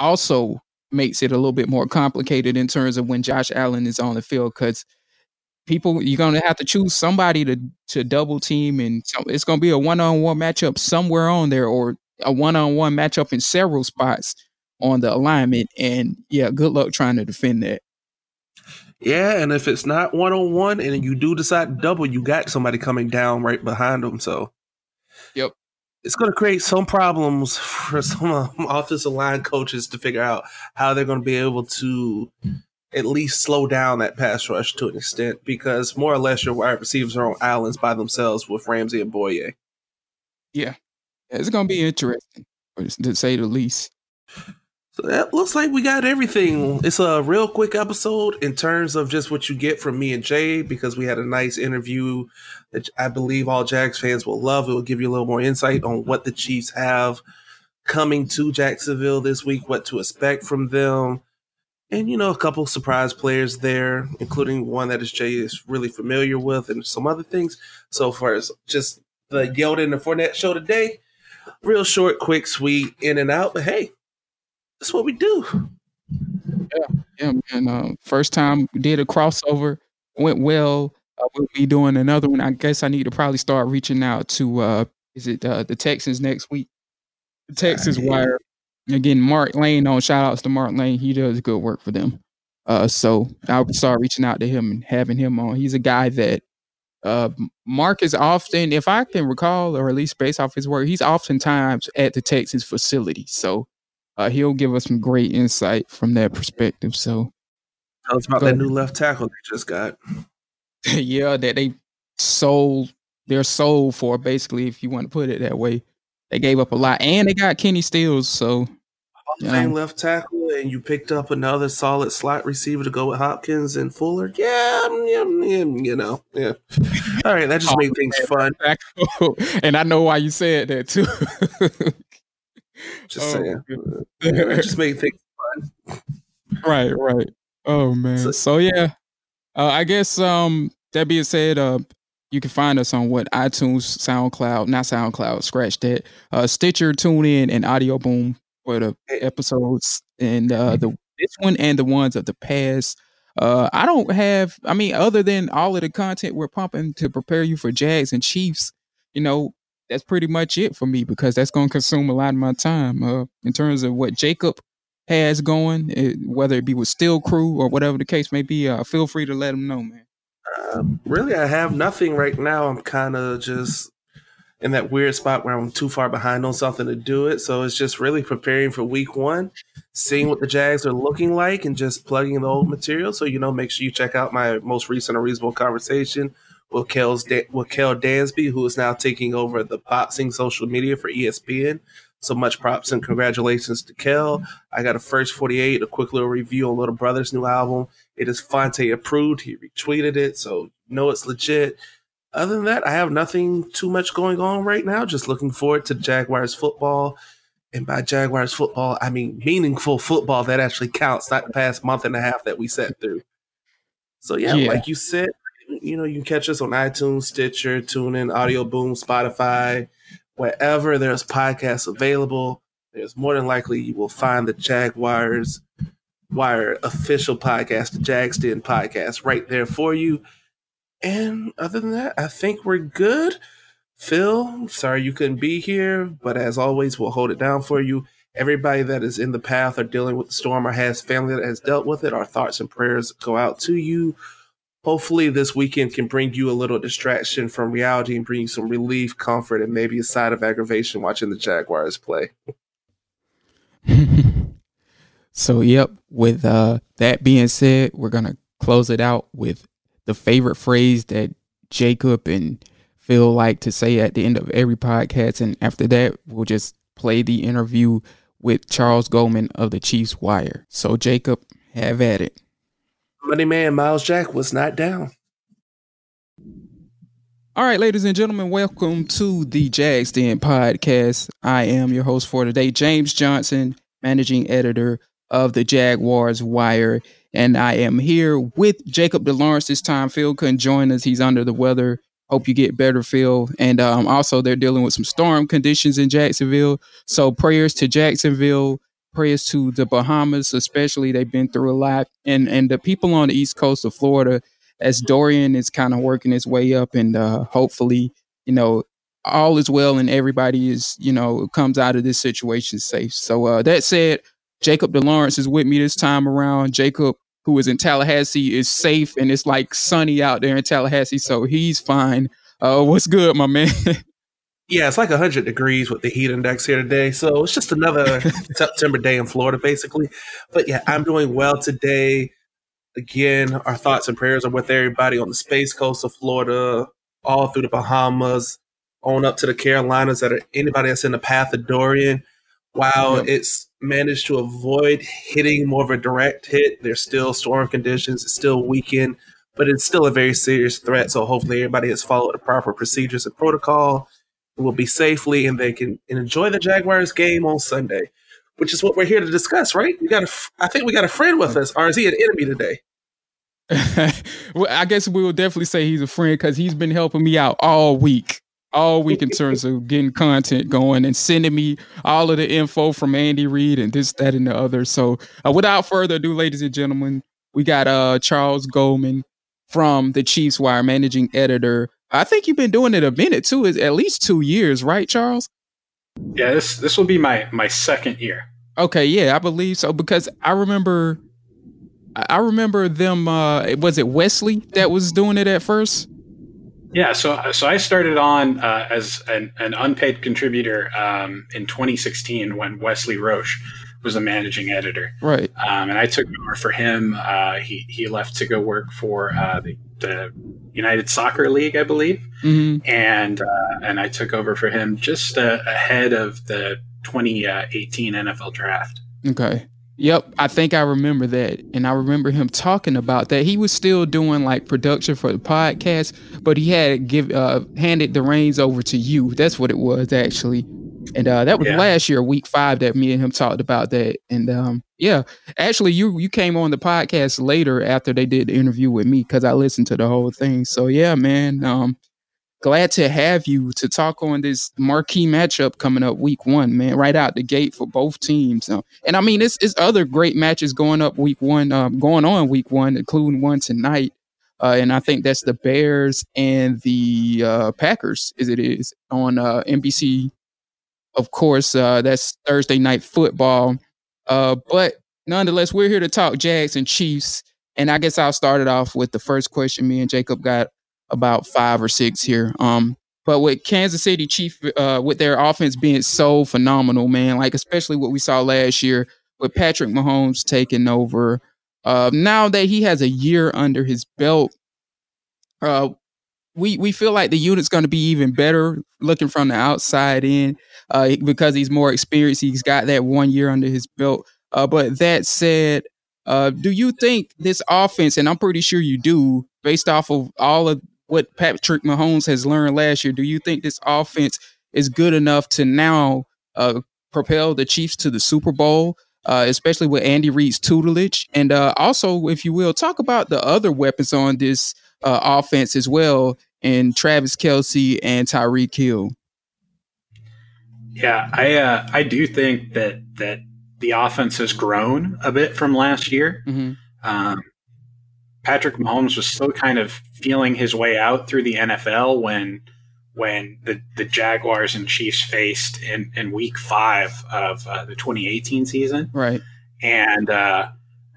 S1: Also makes it a little bit more complicated in terms of when Josh Allen is on the field because people you're gonna have to choose somebody to to double team and so it's gonna be a one-on-one matchup somewhere on there or a one-on-one matchup in several spots on the alignment and yeah good luck trying to defend that
S2: Yeah, and if it's not one on one, and you do decide to double, you got somebody coming down right behind them. So,
S1: Yep.
S2: it's going to create some problems for some um, offensive line coaches to figure out how they're going to be able to at least slow down that pass rush to an extent, because more or less your wide receivers are on islands by themselves with Ramsey and Bouye. Yeah.
S1: It's gonna be interesting to say the least
S2: So that looks like we got everything. It's a real quick episode in terms of just what you get from me and Jay because we had a nice interview that I believe all Jags fans will love. It will give you a little more insight on what the Chiefs have coming to Jacksonville this week, what to expect from them. And you know, a couple surprise players there, including one that is Jay is really familiar with, and some other things. So far as just the Yoda and the Fournette show today, real short, quick, sweet, in and out. But hey, that's what we do.
S1: yeah yeah, man uh, first time we did a crossover went well uh, we'll be doing another one. I guess i need to probably start reaching out to uh is it uh, the texans next week? The texas wire. again mark lane on shout outs to mark lane. He does good work for them. Uh so i'll start reaching out to him and having him on. He's a guy that uh mark is often if i can recall or at least based off his work he's oftentimes at the texans facility. So uh, he'll give us some great insight from that perspective so
S2: Tell us about that new left tackle they just got.
S1: yeah, that they sold their soul for basically, if you want to put it that way. They gave up a lot, and they got Kenny Stills. So
S2: Hall Fame left tackle, and you picked up another solid slot receiver to go with Hopkins and Fuller. Yeah, mm, yeah, mm, yeah, you know, yeah. All right, that just made things fun.
S1: and I know why you said that too.
S2: Just
S1: Oh,
S2: saying, just made things fun.
S1: right, right. Oh man.
S2: So-
S1: So, yeah, uh, I guess um that being said, uh, you can find us on what iTunes, SoundCloud, not SoundCloud, scratch that, uh, Stitcher, TuneIn, and Audio Boom for the episodes and uh the this one and the ones of the past. Uh, I don't have. I mean, other than all of the content we're pumping to prepare you for Jags and Chiefs, you know, that's pretty much it for me because that's going to consume a lot of my time. Uh, in terms of what Jacob has going, it, whether it be with Steel Crew or whatever the case may be, uh, feel free to let him know, man.
S2: Uh, really, I have nothing right now. I'm kind of just in that weird spot where I'm too far behind on something to do it. So it's just really preparing for week one, seeing what the Jags are looking like, and just plugging the old material. So, you know, make sure you check out my most recent Unreasonable Conversation with Kel's with Kel Dansby, who is now taking over the boxing social media for ESPN. So much props and congratulations to Kel. I got a first 48, a quick little review on Little Brother's new album. It is Phonte approved. He retweeted it, so know it's legit. Other than that, I have nothing too much going on right now. Just looking forward to Jaguars football. And by Jaguars football, I mean meaningful football that actually counts, not the past month and a half that we sat through. So yeah, yeah. like you said, you know, you can catch us on iTunes, Stitcher, TuneIn, Audio Boom, Spotify, wherever there's podcasts available. There's more than likely you will find the Jaguars Wire official podcast, the Jags Den podcast, right there for you. And other than that, I think we're good. Phil, sorry you couldn't be here, but as always, we'll hold it down for you. Everybody that is in the path or dealing with the storm or has family that has dealt with it, our thoughts and prayers go out to you. Hopefully, this weekend can bring you a little distraction from reality and bring you some relief, comfort, and maybe a side of aggravation watching the Jaguars play.
S1: so, yep, with uh, that being said, we're going to close it out with the favorite phrase that Jacob and Phil like to say at the end of every podcast. And after that, we'll just play the interview with Charles Goldman of the Chiefs Wire. So, Jacob, have at it.
S2: Money man Myles Jack was not down.
S1: All right, ladies and gentlemen, welcome to the Jags Den podcast. I am your host for today, James Johnson, managing editor of the Jaguars Wire. And I am here with Jacob DeLawrence this time. Phil couldn't join us. He's under the weather. Hope you get better, Phil. And um, also, they're dealing with some storm conditions in Jacksonville. So, prayers to Jacksonville prayers to the Bahamas, especially they've been through a lot, and and the people on the east coast of Florida, as Dorian is kind of working his way up, and uh, hopefully, you know, all is well and everybody is, you know, comes out of this situation safe. So uh, that said, Jacob DeLawrence is with me this time around. Jacob, who is in Tallahassee, is safe and it's like sunny out there in Tallahassee, so he's fine. Uh, what's good, my man?
S2: Yeah, it's like 100 degrees with the heat index here today. So it's just another September day in Florida, basically. But yeah, I'm doing well today. Again, our thoughts and prayers are with everybody on the space coast of Florida, all through the Bahamas, on up to the Carolinas, that are anybody that's in the path of Dorian. While yep. it's managed to avoid hitting more of a direct hit, there's still storm conditions, it's still weekend, but it's still a very serious threat. So hopefully everybody has followed the proper procedures and protocol will be safely and they can enjoy the Jaguars game on Sunday, which is what we're here to discuss, right? We got a, I think we got a friend with us, or is he an enemy today?
S1: well, I guess we will definitely say he's a friend because he's been helping me out all week, all week in terms of getting content going and sending me all of the info from Andy Reid and this, that, and the other. So, uh, without further ado, ladies and gentlemen, we got uh, Charles Goldman from the Chiefs Wire, managing editor I think you've been doing it a minute too. Is at least two years, right, Charles?
S3: Yeah, this this will be my my second year.
S1: Okay, yeah, I believe so because I remember, I remember them. Uh, was it Wesley that was doing it at first?
S3: Yeah, so so I started on uh, as an, an, unpaid contributor um, in 2016 when Wesley Roche was the managing editor.
S1: Right.
S3: Um, and I took over for him. Uh, he he left to go work for uh, the, the United Soccer League, I believe, mm-hmm. and uh, and I took over for him just uh, ahead of the 2018 NFL Draft.
S1: Okay. Yep, I think I remember that, and I remember him talking about that. He was still doing like production for the podcast, but he had give uh, handed the reins over to you. That's what it was actually. And uh, that was yeah. last year, week five, that me and him talked about that. And um, yeah, actually, you you came on the podcast later after they did the interview with me because I listened to the whole thing. So yeah, man, um, glad to have you to talk on this marquee matchup coming up week one, man, right out the gate for both teams. Uh, and I mean, it's, it's other great matches going up week one, um, going on week one, including one tonight. Uh, and I think that's the Bears and the uh, Packers, as it is on uh, NBC of course, uh, that's Thursday night football. Uh, but nonetheless, we're here to talk Jags and Chiefs. And I guess I'll start it off with the first question. Me and Jacob got about five or six here. Um, but with Kansas City Chief, uh, with their offense being so phenomenal, man, like especially what we saw last year with Patrick Mahomes taking over. Uh, now that he has a year under his belt, uh, we we feel like the unit's going to be even better looking from the outside in uh, because he's more experienced. He's got that one year under his belt. Uh, but that said, uh, do you think this offense, and I'm pretty sure you do, based off of all of what Patrick Mahomes has learned last year, do you think this offense is good enough to now uh, propel the Chiefs to the Super Bowl? Uh, especially with Andy Reid's tutelage, and uh, also, if you will, talk about the other weapons on this uh, offense as well, and Travis Kelce and Tyreek Hill.
S3: Yeah, I uh, I do think that that the offense has grown a bit from last year. Mm-hmm. Um, Patrick Mahomes was still kind of feeling his way out through the NFL when when the, the Jaguars and Chiefs faced in, in week five of uh, the 2018 season.
S1: Right.
S3: And uh,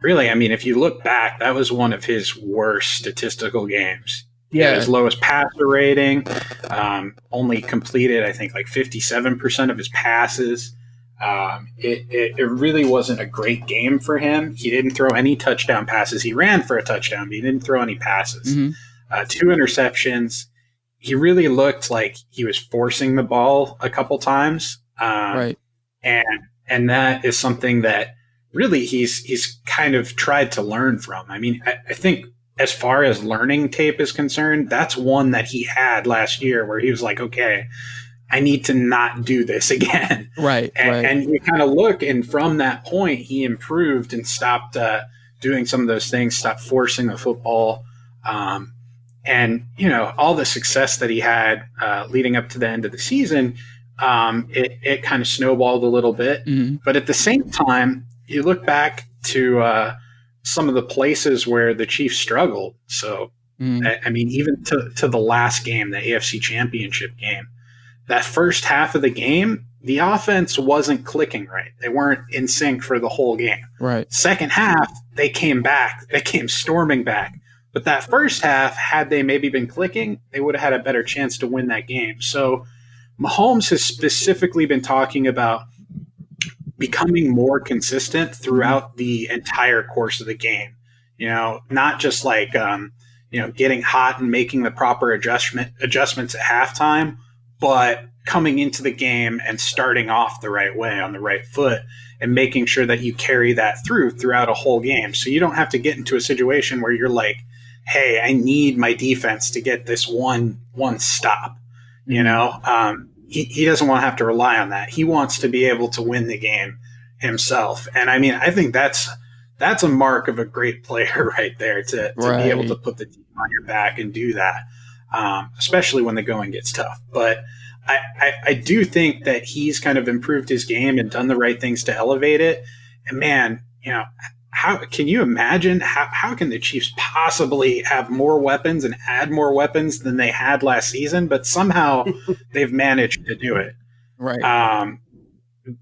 S3: really, I mean, if you look back, that was one of his worst statistical games. Yeah. His lowest passer rating, um, only completed, I think, like 57% of his passes. Um, it, it, it, really wasn't a great game for him. He didn't throw any touchdown passes. He ran for a touchdown, but he didn't throw any passes. Mm-hmm. Uh, two interceptions. He really looked like he was forcing the ball a couple times. Um, right. And and that is something that really he's he's kind of tried to learn from. I mean, I, I think as far as learning tape is concerned, that's one that he had last year where he was like, okay, I need to not do this again.
S1: Right.
S3: And,
S1: right.
S3: and you kind of look, and from that point, he improved and stopped uh, doing some of those things, stopped forcing the football. Um, and, you know, all the success that he had uh, leading up to the end of the season, um, it, it kind of snowballed a little bit. Mm-hmm. But at the same time, you look back to uh, some of the places where the Chiefs struggled. So, mm-hmm. I, I mean, even to, to the last game, the AFC championship game that first half of the game, the offense wasn't clicking right. They weren't in sync for the whole game.
S1: Right.
S3: Second half, they came back. They came storming back. But that first half, had they maybe been clicking, they would have had a better chance to win that game. So Mahomes has specifically been talking about becoming more consistent throughout the entire course of the game. You know, not just like um, you know, getting hot and making the proper adjustment adjustments at halftime but coming into the game and starting off the right way on the right foot and making sure that you carry that through throughout a whole game. So you don't have to get into a situation where you're like, "Hey, I need my defense to get this one one stop." You mm-hmm. know, um, he he doesn't want to have to rely on that. He wants to be able to win the game himself. And I mean, I think that's that's a mark of a great player right there to, to right. be able to put the team on your back and do that um, especially when the going gets tough. But I, I, I, do think that he's kind of improved his game and done the right things to elevate it. And man, you know, how can you imagine how, how can the Chiefs possibly have more weapons and add more weapons than they had last season? But somehow they've managed to do it.
S1: Right.
S3: Um,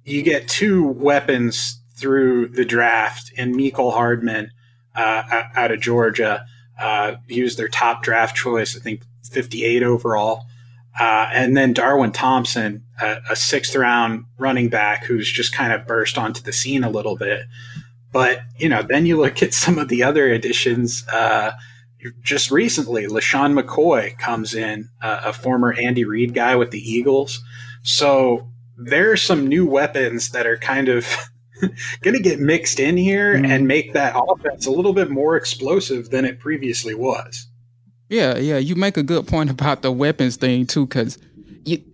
S3: you get two weapons through the draft and Mecole Hardman uh, out of Georgia. Uh, he was their top draft choice, I think 58 overall. Uh, and then Darwin Thompson, a, a, sixth round running back who's just kind of burst onto the scene a little bit. But, you know, then you look at some of the other additions. Uh, just recently, LeSean McCoy comes in, uh, a former Andy Reid guy with the Eagles. So there are some new weapons that are kind of going to get mixed in here mm-hmm. and make that offense a little bit more explosive than it previously was.
S1: Yeah, yeah, you make a good point about the weapons thing too, because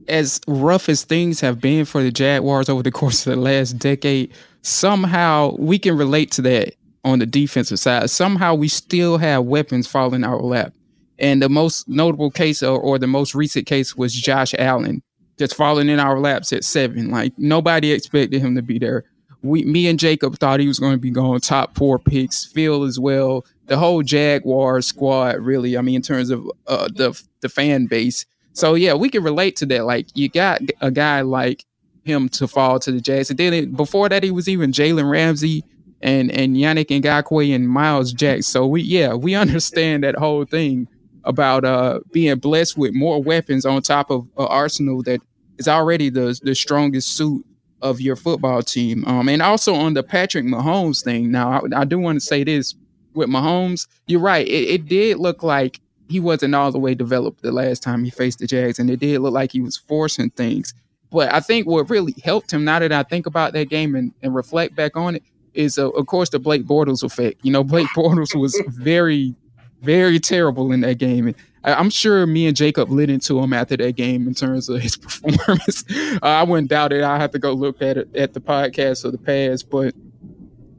S1: as rough as things have been for the Jaguars over the course of the last decade, somehow we can relate to that on the defensive side. Somehow we still have weapons falling our lap. And the most notable case or, or the most recent case was Josh Allen just falling in our laps at seven. Like nobody expected him to be there. We, me and Jacob thought he was going to be going top four picks. Phil as well the whole Jaguar squad, really. I mean, in terms of uh, the the fan base. So yeah, we can relate to that. Like you got a guy like him to fall to the Jags, and then it, before that, he was even Jalen Ramsey and and Yannick Ngakoue and Myles Jack. So we yeah, we understand that whole thing about uh being blessed with more weapons on top of uh, arsenal that is already the the strongest suit of your football team. Um, and also on the Patrick Mahomes thing. Now, I, I do want to say this with Mahomes, you're right. It, it did look like he wasn't all the way developed the last time he faced the Jags, and it did look like he was forcing things. But I think what really helped him, now that I think about that game and, and reflect back on it, is uh, of course the Blake Bortles effect. You know, Blake Bortles was very, very terrible in that game. And I, am sure me and Jacob lit into him after that game in terms of his performance. uh, I wouldn't doubt it. I have to go look at it at the podcast of the past, but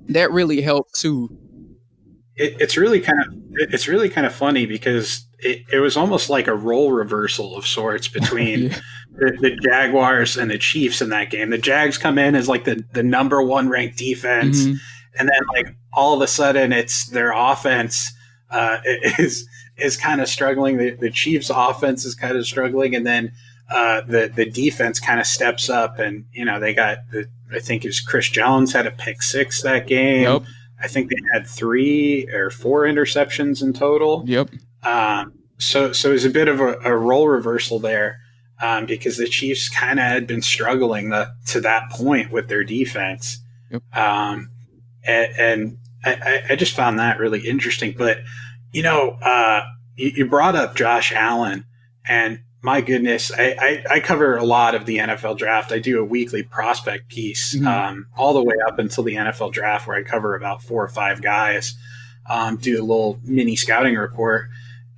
S1: that really helped too.
S3: It, it's really kind of it's really kind of funny because it, it was almost like a role reversal of sorts between yeah. The, the, Jaguars and the Chiefs in that game. The Jags come in as like the, the number one ranked defense, mm-hmm. and then like all of a sudden it's their offense uh, is is kind of struggling. The, the Chiefs' offense is kind of struggling, and then uh, the the defense kind of steps up, and you know they got the I think it was Chris Jones had a pick six that game. Yep. I think they had three or four interceptions in total.
S1: Yep.
S3: Um, so so it was a bit of a, a role reversal there um, because the Chiefs kind of had been struggling the, to that point with their defense. Yep. Um, and, and I, I, just found that really interesting. But you know, uh, you, you, brought up Josh Allen, and my goodness, I, I, I, cover a lot of the NFL draft. I do a weekly prospect piece mm-hmm. um, all the way up until the NFL draft, where I cover about four or five guys. Um, do a little mini scouting report,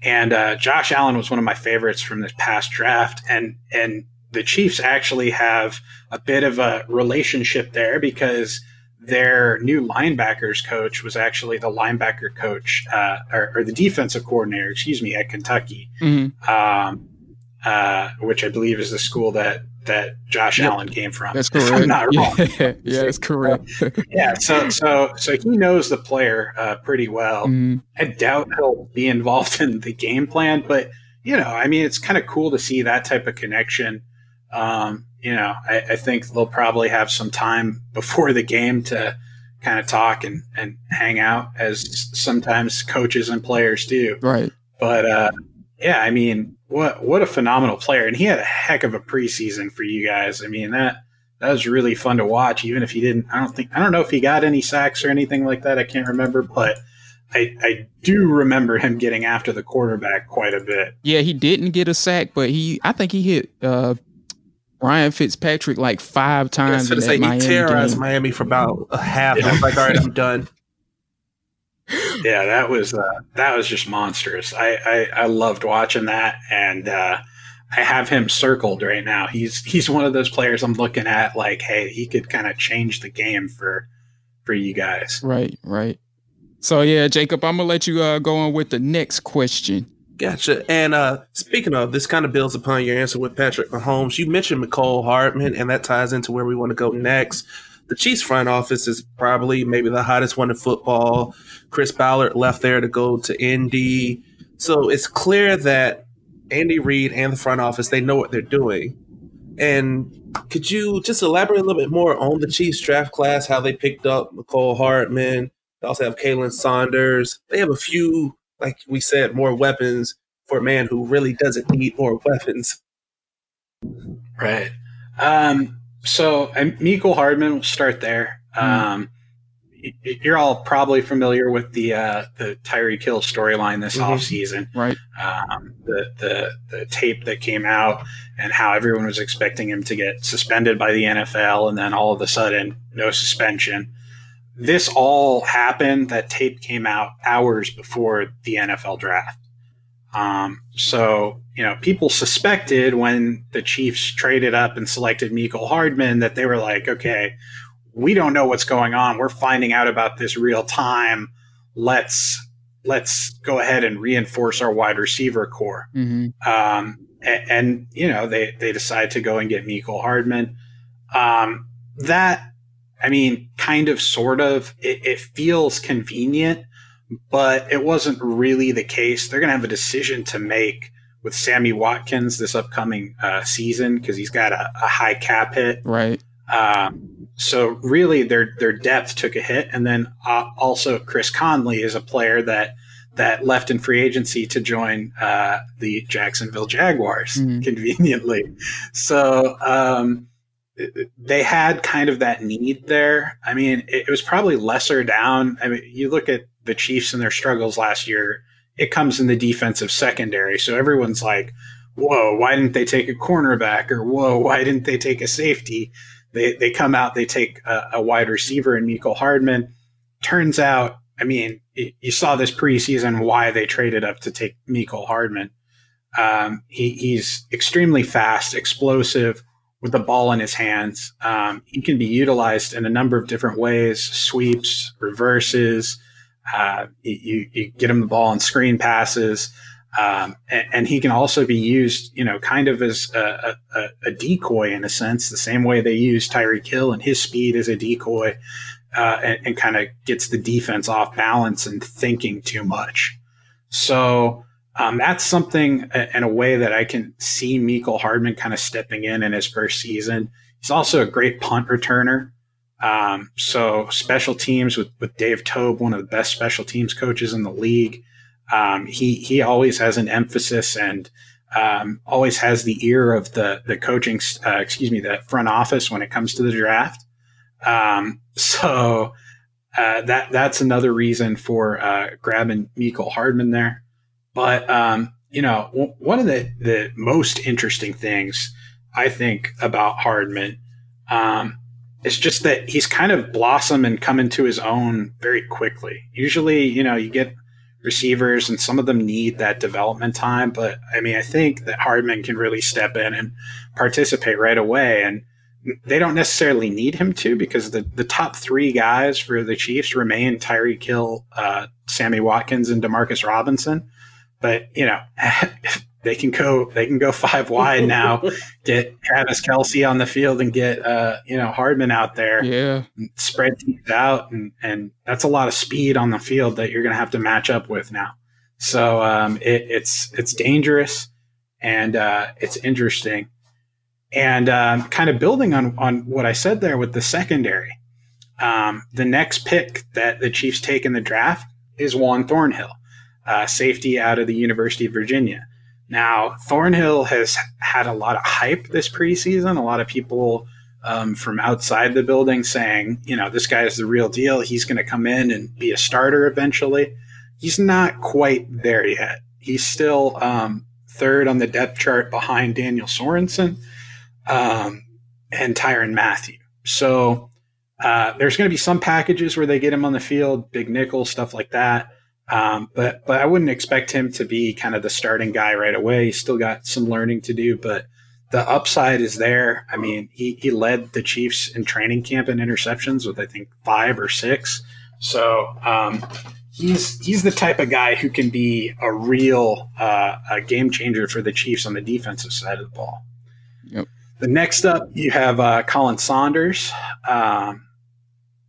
S3: and uh, Josh Allen was one of my favorites from this past draft, and and the Chiefs actually have a bit of a relationship there because their new linebackers coach was actually the linebacker coach uh, or, or, the defensive coordinator, excuse me, at Kentucky. Mm-hmm. Um, uh, which I believe is the school that that Josh yep. Allen came from.
S1: That's correct. I'm not wrong. Yeah, yeah that's correct.
S3: yeah, so so so he knows the player uh, pretty well. Mm. I doubt he'll be involved in the game plan, but you know, I mean, it's kind of cool to see that type of connection. Um, you know, I, I, think they'll probably have some time before the game to kind of talk and, and hang out, as sometimes coaches and players do.
S1: Right.
S3: But uh, yeah, I mean, what what a phenomenal player, and he had a heck of a preseason for you guys. I mean that that was really fun to watch. Even if he didn't, I don't think I don't know if he got any sacks or anything like that. I can't remember, but I I do remember him getting after the quarterback quite a bit.
S1: Yeah, he didn't get a sack, but he I think he hit uh, Ryan Fitzpatrick like five times.
S2: I was say he terrorized game. Miami for about a half. I was like, all right, I'm done
S3: yeah, that was uh, that was just monstrous. I, I, I loved watching that, and uh, I have him circled right now. He's he's one of those players I'm looking at like, hey, he could kind of change the game for for you guys.
S1: Right, right. So yeah, Jacob, I'm gonna let you uh, go on with the next question.
S2: Gotcha. And uh, speaking of, this kind of builds upon your answer with Patrick Mahomes. You mentioned Mecole Hardman, and that ties into where we want to go next. The Chiefs front office is probably maybe the hottest one in football. Chris Ballard left there to go to Indy. So it's clear that Andy Reid and the front office, they know what they're doing. And could you just elaborate a little bit more on the Chiefs draft class, how they picked up Mecole Hardman? They also have Khalen Saunders. They have a few, like we said, more weapons for a man who really doesn't need more weapons.
S3: Right. Um, so, Mecole Hardman, will start there. Mm. Um, you're all probably familiar with the uh, the Tyreek Hill storyline this mm-hmm. offseason.
S1: Right.
S3: Um, the, the the tape that came out and how everyone was expecting him to get suspended by the NFL and then all of a sudden no suspension. This all happened. That tape came out hours before the NFL draft. Um, so you know, people suspected when the Chiefs traded up and selected Mecole Hardman that they were like, okay, we don't know what's going on. We're finding out about this real time. Let's let's go ahead and reinforce our wide receiver core. Mm-hmm. Um, and, and, you know they they decide to go and get Mecole Hardman. Um, that I mean, kind of, sort of. It, it feels convenient, but it wasn't really the case. They're going to have a decision to make with Sammy Watkins this upcoming uh, season because he's got a, a, high cap hit.
S1: Right.
S3: Um, so really, their their depth took a hit, and then uh, also Chris Conley is a player that that left in free agency to join uh, the Jacksonville Jaguars mm-hmm. conveniently. So um, they had kind of that need there. I mean, it, it was probably lesser down. I mean, you look at the Chiefs and their struggles last year it comes in the defensive secondary. So everyone's like, whoa, why didn't they take a cornerback? Or whoa, why didn't they take a safety? They, they come out, they take a, a wide receiver in Mecole Hardman. Turns out, I mean, you saw this preseason why they traded up to take Mecole Hardman. Um, he, he's extremely fast, explosive with the ball in his hands. Um, he can be utilized in a number of different ways sweeps, reverses. Uh, you, you, get him the ball on screen passes. Um, and, and, he can also be used, you know, kind of as a, a, a, decoy in a sense, the same way they use Tyreek Hill and his speed as a decoy, uh, and, and kind of gets the defense off balance and thinking too much. So um, that's something in a way that I can see Mecole Hardman kind of stepping in in his first season. He's also a great punt returner. Um, so special teams with, with Dave Toub, one of the best special teams coaches in the league. Um, he he always has an emphasis and um, always has the ear of the the coaching, uh, excuse me, the front office when it comes to the draft. Um, so uh, that that's another reason for uh, grabbing Mecole Hardman there. But um, you know, w- one of the the most interesting things I think about Hardman um, is just that he's kind of blossomed and come into his own very quickly. Usually, you know, you get receivers and some of them need that development time, but I mean, I think that Hardman can really step in and participate right away and they don't necessarily need him to because the, the top three guys for the Chiefs remain Tyreek Hill, uh, Sammy Watkins, and Demarcus Robinson. But you know, they can go they can go five wide now. get Travis Kelce on the field and get uh, you know Hardman out there.
S1: Yeah,
S3: spread teams out, and and that's a lot of speed on the field that you're going to have to match up with now. So um, it, it's it's dangerous and uh, it's interesting. And um, kind of building on on what I said there with the secondary, um, the next pick that the Chiefs take in the draft is Juan Thornhill uh, safety out of the University of Virginia. Now, Thornhill has had a lot of hype this preseason. A lot of people um, from outside the building saying, you know, this guy is the real deal. He's going to come in and be a starter eventually. He's not quite there yet. He's still um, third on the depth chart behind Daniel Sorensen um, and Tyrann Mathieu. So uh, there's going to be some packages where they get him on the field, big nickel, stuff like that. Um, but but I wouldn't expect him to be kind of the starting guy right away. He's still got some learning to do, but the upside is there. I mean, he, he led the Chiefs in training camp in interceptions with I think five or six. So um, he's he's the type of guy who can be a real uh, a game changer for the Chiefs on the defensive side of the ball.
S1: Yep.
S3: The next up, you have uh, Khalen Saunders. Um,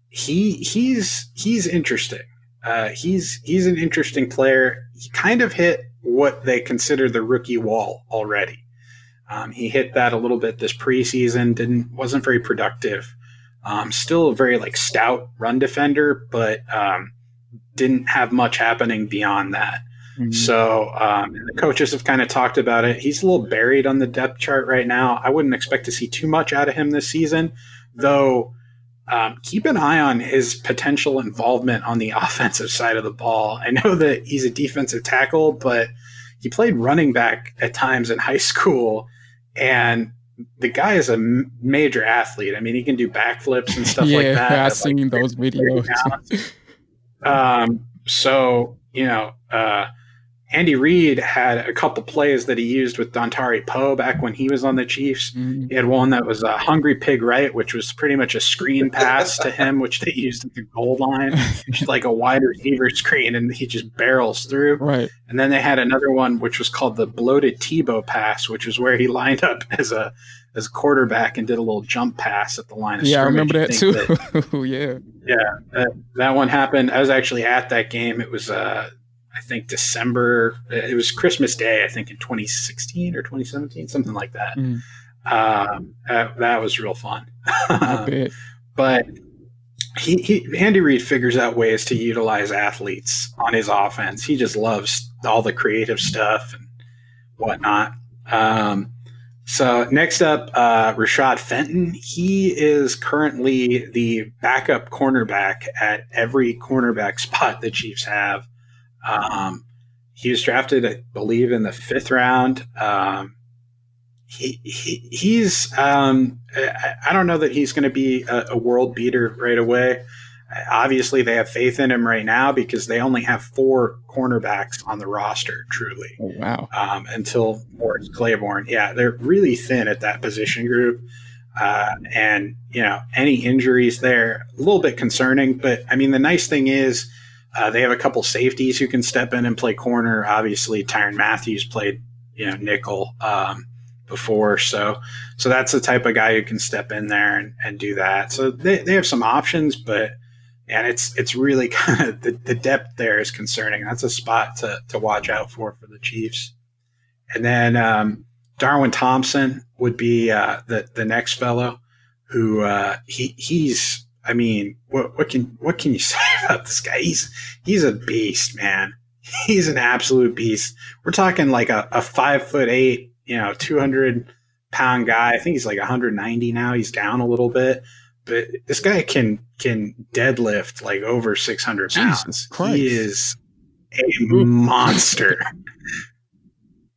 S3: he he's he's interesting. Uh, he's he's an interesting player. He kind of hit what they consider the rookie wall already. Um, he hit that a little bit this preseason. Didn't wasn't very productive. Um, still a very like stout run defender, but um, didn't have much happening beyond that. Mm-hmm. So um, the coaches have kind of talked about it. He's a little buried on the depth chart right now. I wouldn't expect to see too much out of him this season, though um, keep an eye on his potential involvement on the offensive side of the ball. I know that he's a defensive tackle, but he played running back at times in high school, and the guy is a major athlete. I mean, he can do backflips and stuff
S1: yeah,
S3: like that.
S1: Yeah, I've seen like, those videos.
S3: um, so you know, uh, Andy Reid had a couple plays that he used with Dontari Poe back when he was on the Chiefs. Mm-hmm. He had one that was a hungry pig right, which was pretty much a screen pass to him, which they used at the goal line, just like a wide receiver screen, and he just barrels through.
S1: Right.
S3: And then they had another one which was called the bloated Tebow pass, which was where he lined up as a as quarterback and did a little jump pass at the line of
S1: yeah,
S3: scrimmage.
S1: Yeah, I remember that too. That, yeah.
S3: Yeah, that, that, one happened. I was actually at that game. It was uh I think December. It was Christmas Day, I think in 2016 or 2017, something like that. Mm. Um, that, that, was real fun. but he, he, Andy Reid figures out ways to utilize athletes on his offense. He just loves all the creative stuff and whatnot. Um, so next up, uh, Rashad Fenton. He is currently the backup cornerback at every cornerback spot the Chiefs have. Um, he was drafted, I believe, in the fifth round. Um, he, he he's um, I, I, don't know that he's going to be a, a, world beater right away. Obviously, they have faith in him right now because they only have four cornerbacks on the roster. Truly,
S1: oh, wow.
S3: Um, until Morris Claiborne, yeah, they're really thin at that position group. Uh, and you know any injuries there a little bit concerning but i mean the nice thing is uh, they have a couple safeties who can step in and play corner. Obviously Tyrann Mathieu's played you know nickel um, before. So so that's the type of guy who can step in there and, and do that. So they, they have some options but and it's it's really kind of the, the depth there is concerning. That's a spot to, to watch out for for the chiefs. And then um, Darwin Thompson would be uh, the the next fellow who uh, he he's I mean what what can what can you say about this guy? He's he's a beast, man. He's an absolute beast. We're talking like a, a five foot eight, you know, two hundred pound guy. I think he's like 190 now. He's down a little bit, but this guy can can deadlift like over 600 pounds. He is a monster.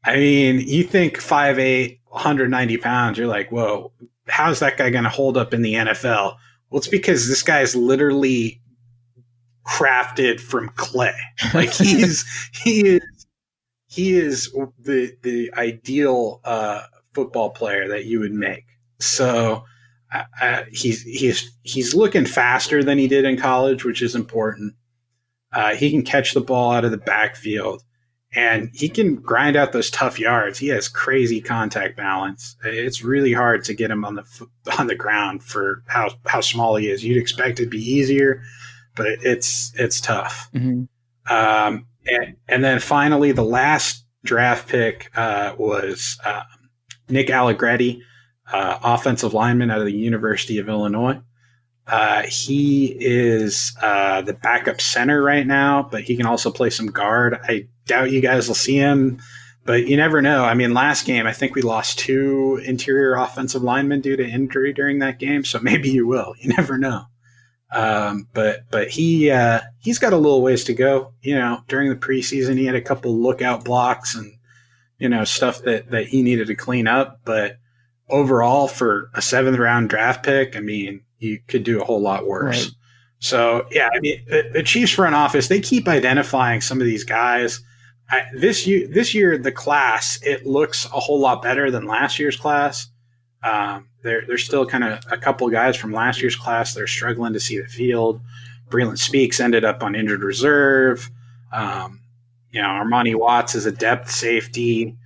S3: I mean, you think 5'8, 190 pounds, you're like, whoa, how's that guy going to hold up in the NFL? Well, it's because this guy is literally crafted from clay. Like he's he is he is the the ideal uh, football player that you would make. So he's he's he's looking faster than he did in college, which is important. Uh, he can catch the ball out of the backfield and he can grind out those tough yards. He has crazy contact balance. It's really hard to get him on the on the ground for how how small he is. You'd expect it to be easier, but it's it's tough. Mm-hmm. Um, and, and, then finally, the last draft pick uh, was uh, Nick Allegretti, uh, offensive lineman out of the University of Illinois. Uh, he is uh, the backup center right now, but he can also play some guard. I doubt you guys will see him, but you never know. I mean, last game, I think we lost two interior offensive linemen due to injury during that game, so maybe you will. You never know. Um, but but he uh, he's got a little ways to go. You know, during the preseason, he had a couple lookout blocks and you know stuff that that he needed to clean up. But overall, for a seventh round draft pick, I mean, you could do a whole lot worse. Right. So yeah, I mean, the, the, Chiefs front office they keep identifying some of these guys. I, this year, this year the class it looks a whole lot better than last year's class. Um, there, there's still kind of a couple guys from last year's class that are struggling to see the field. Breeland Speaks ended up on injured reserve. Um, you know, Armani Watts is a depth safety.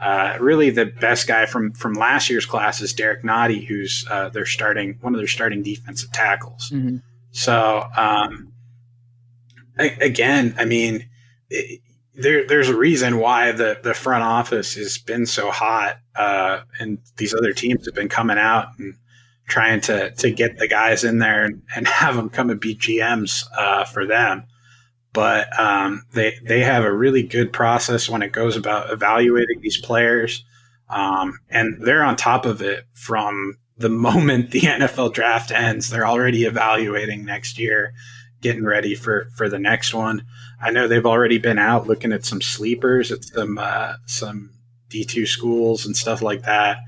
S3: Uh, really, the best guy from from last year's class is Derrick Nnadi, who's uh, their starting one of their starting defensive tackles. Mm-hmm. So, um, I, again, I mean, it, there, there's a reason why the the front office has been so hot, uh, and these other teams have been coming out and trying to to get the guys in there and, and have them come and be GMs uh, for them but um, they they have a really good process when it goes about evaluating these players, um, and they're on top of it from the moment the NFL draft ends. They're already evaluating next year, getting ready for for the next one. I know they've already been out looking at some sleepers at some uh, some D two schools and stuff like that.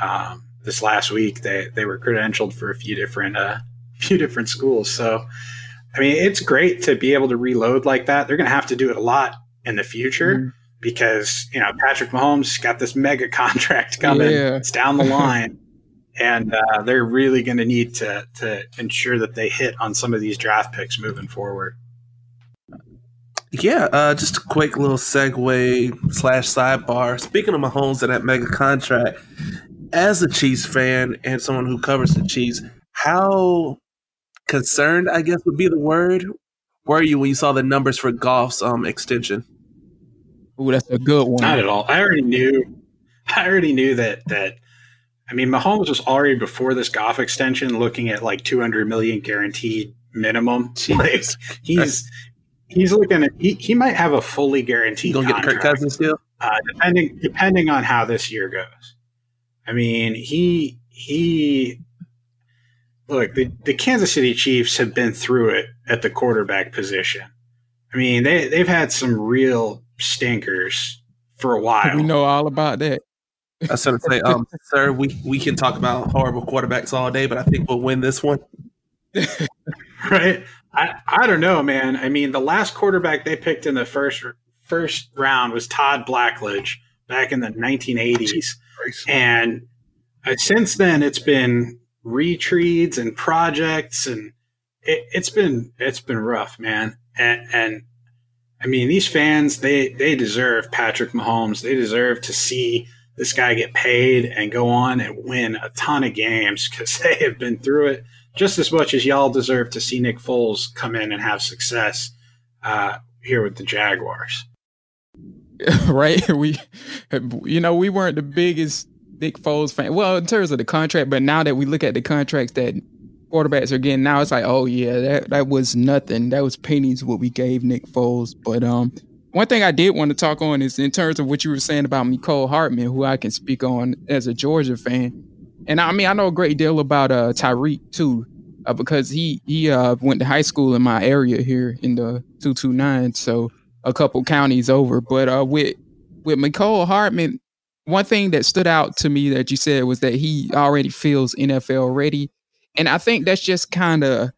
S3: Um, this last week, they they were credentialed for a few different uh, few different schools, so I mean, it's great to be able to reload like that. They're going to have to do it a lot in the future mm-hmm. because, you know, Patrick Mahomes got this mega contract coming. Yeah. It's down the line. and uh, they're really going to need to to ensure that they hit on some of these draft picks moving forward.
S2: Yeah, uh, just a quick little segue slash sidebar. Speaking of Mahomes and that mega contract, as a Chiefs fan and someone who covers the Chiefs, how concerned, I guess would be the word. Were you when you saw the numbers for Goff's um extension?
S1: Oh, that's a good one.
S3: Not at all. I already knew. I already knew that that. I mean, Mahomes was already before this Golf extension looking at like 200 million guaranteed minimum. Like, he's he's looking at he, he might have a fully guaranteed.
S2: Gonna get Kirk Cousins deal,
S3: uh, depending depending on how this year goes. I mean, he he look, the, the Kansas City Chiefs have been through it at the quarterback position. I mean, they they've had some real stinkers for a while.
S1: We know all about that.
S2: I was going to say, um, sir, we, we can talk about horrible quarterbacks all day, but I think we'll win this one.
S3: right? I, I don't know, man. I mean, the last quarterback they picked in the first first round was Todd Blackledge back in the 1980s, and uh, since then it's been retreads and projects, and it, it's been it's been rough, man. And, and I mean, these fans they they deserve Patrick Mahomes. They deserve to see this guy get paid and go on and win a ton of games because they have been through it just as much as y'all deserve to see Nick Foles come in and have success uh, here with the Jaguars.
S1: right? We, you know, we weren't the biggest Nick Foles fan. Well, in terms of the contract, but now that we look at the contracts that quarterbacks are getting now, it's like, oh yeah, that that was nothing. That was pennies what we gave Nick Foles. But um, one thing I did want to talk on is in terms of what you were saying about Mecole Hardman, who I can speak on as a Georgia fan. And I mean, I know a great deal about uh, Tyreek too, uh, because he he uh, went to high school in my area here in the two two nine, so a couple counties over. But uh, with with Mecole Hardman, one thing that stood out to me that you said was that he already feels NFL ready, and I think that's just kind of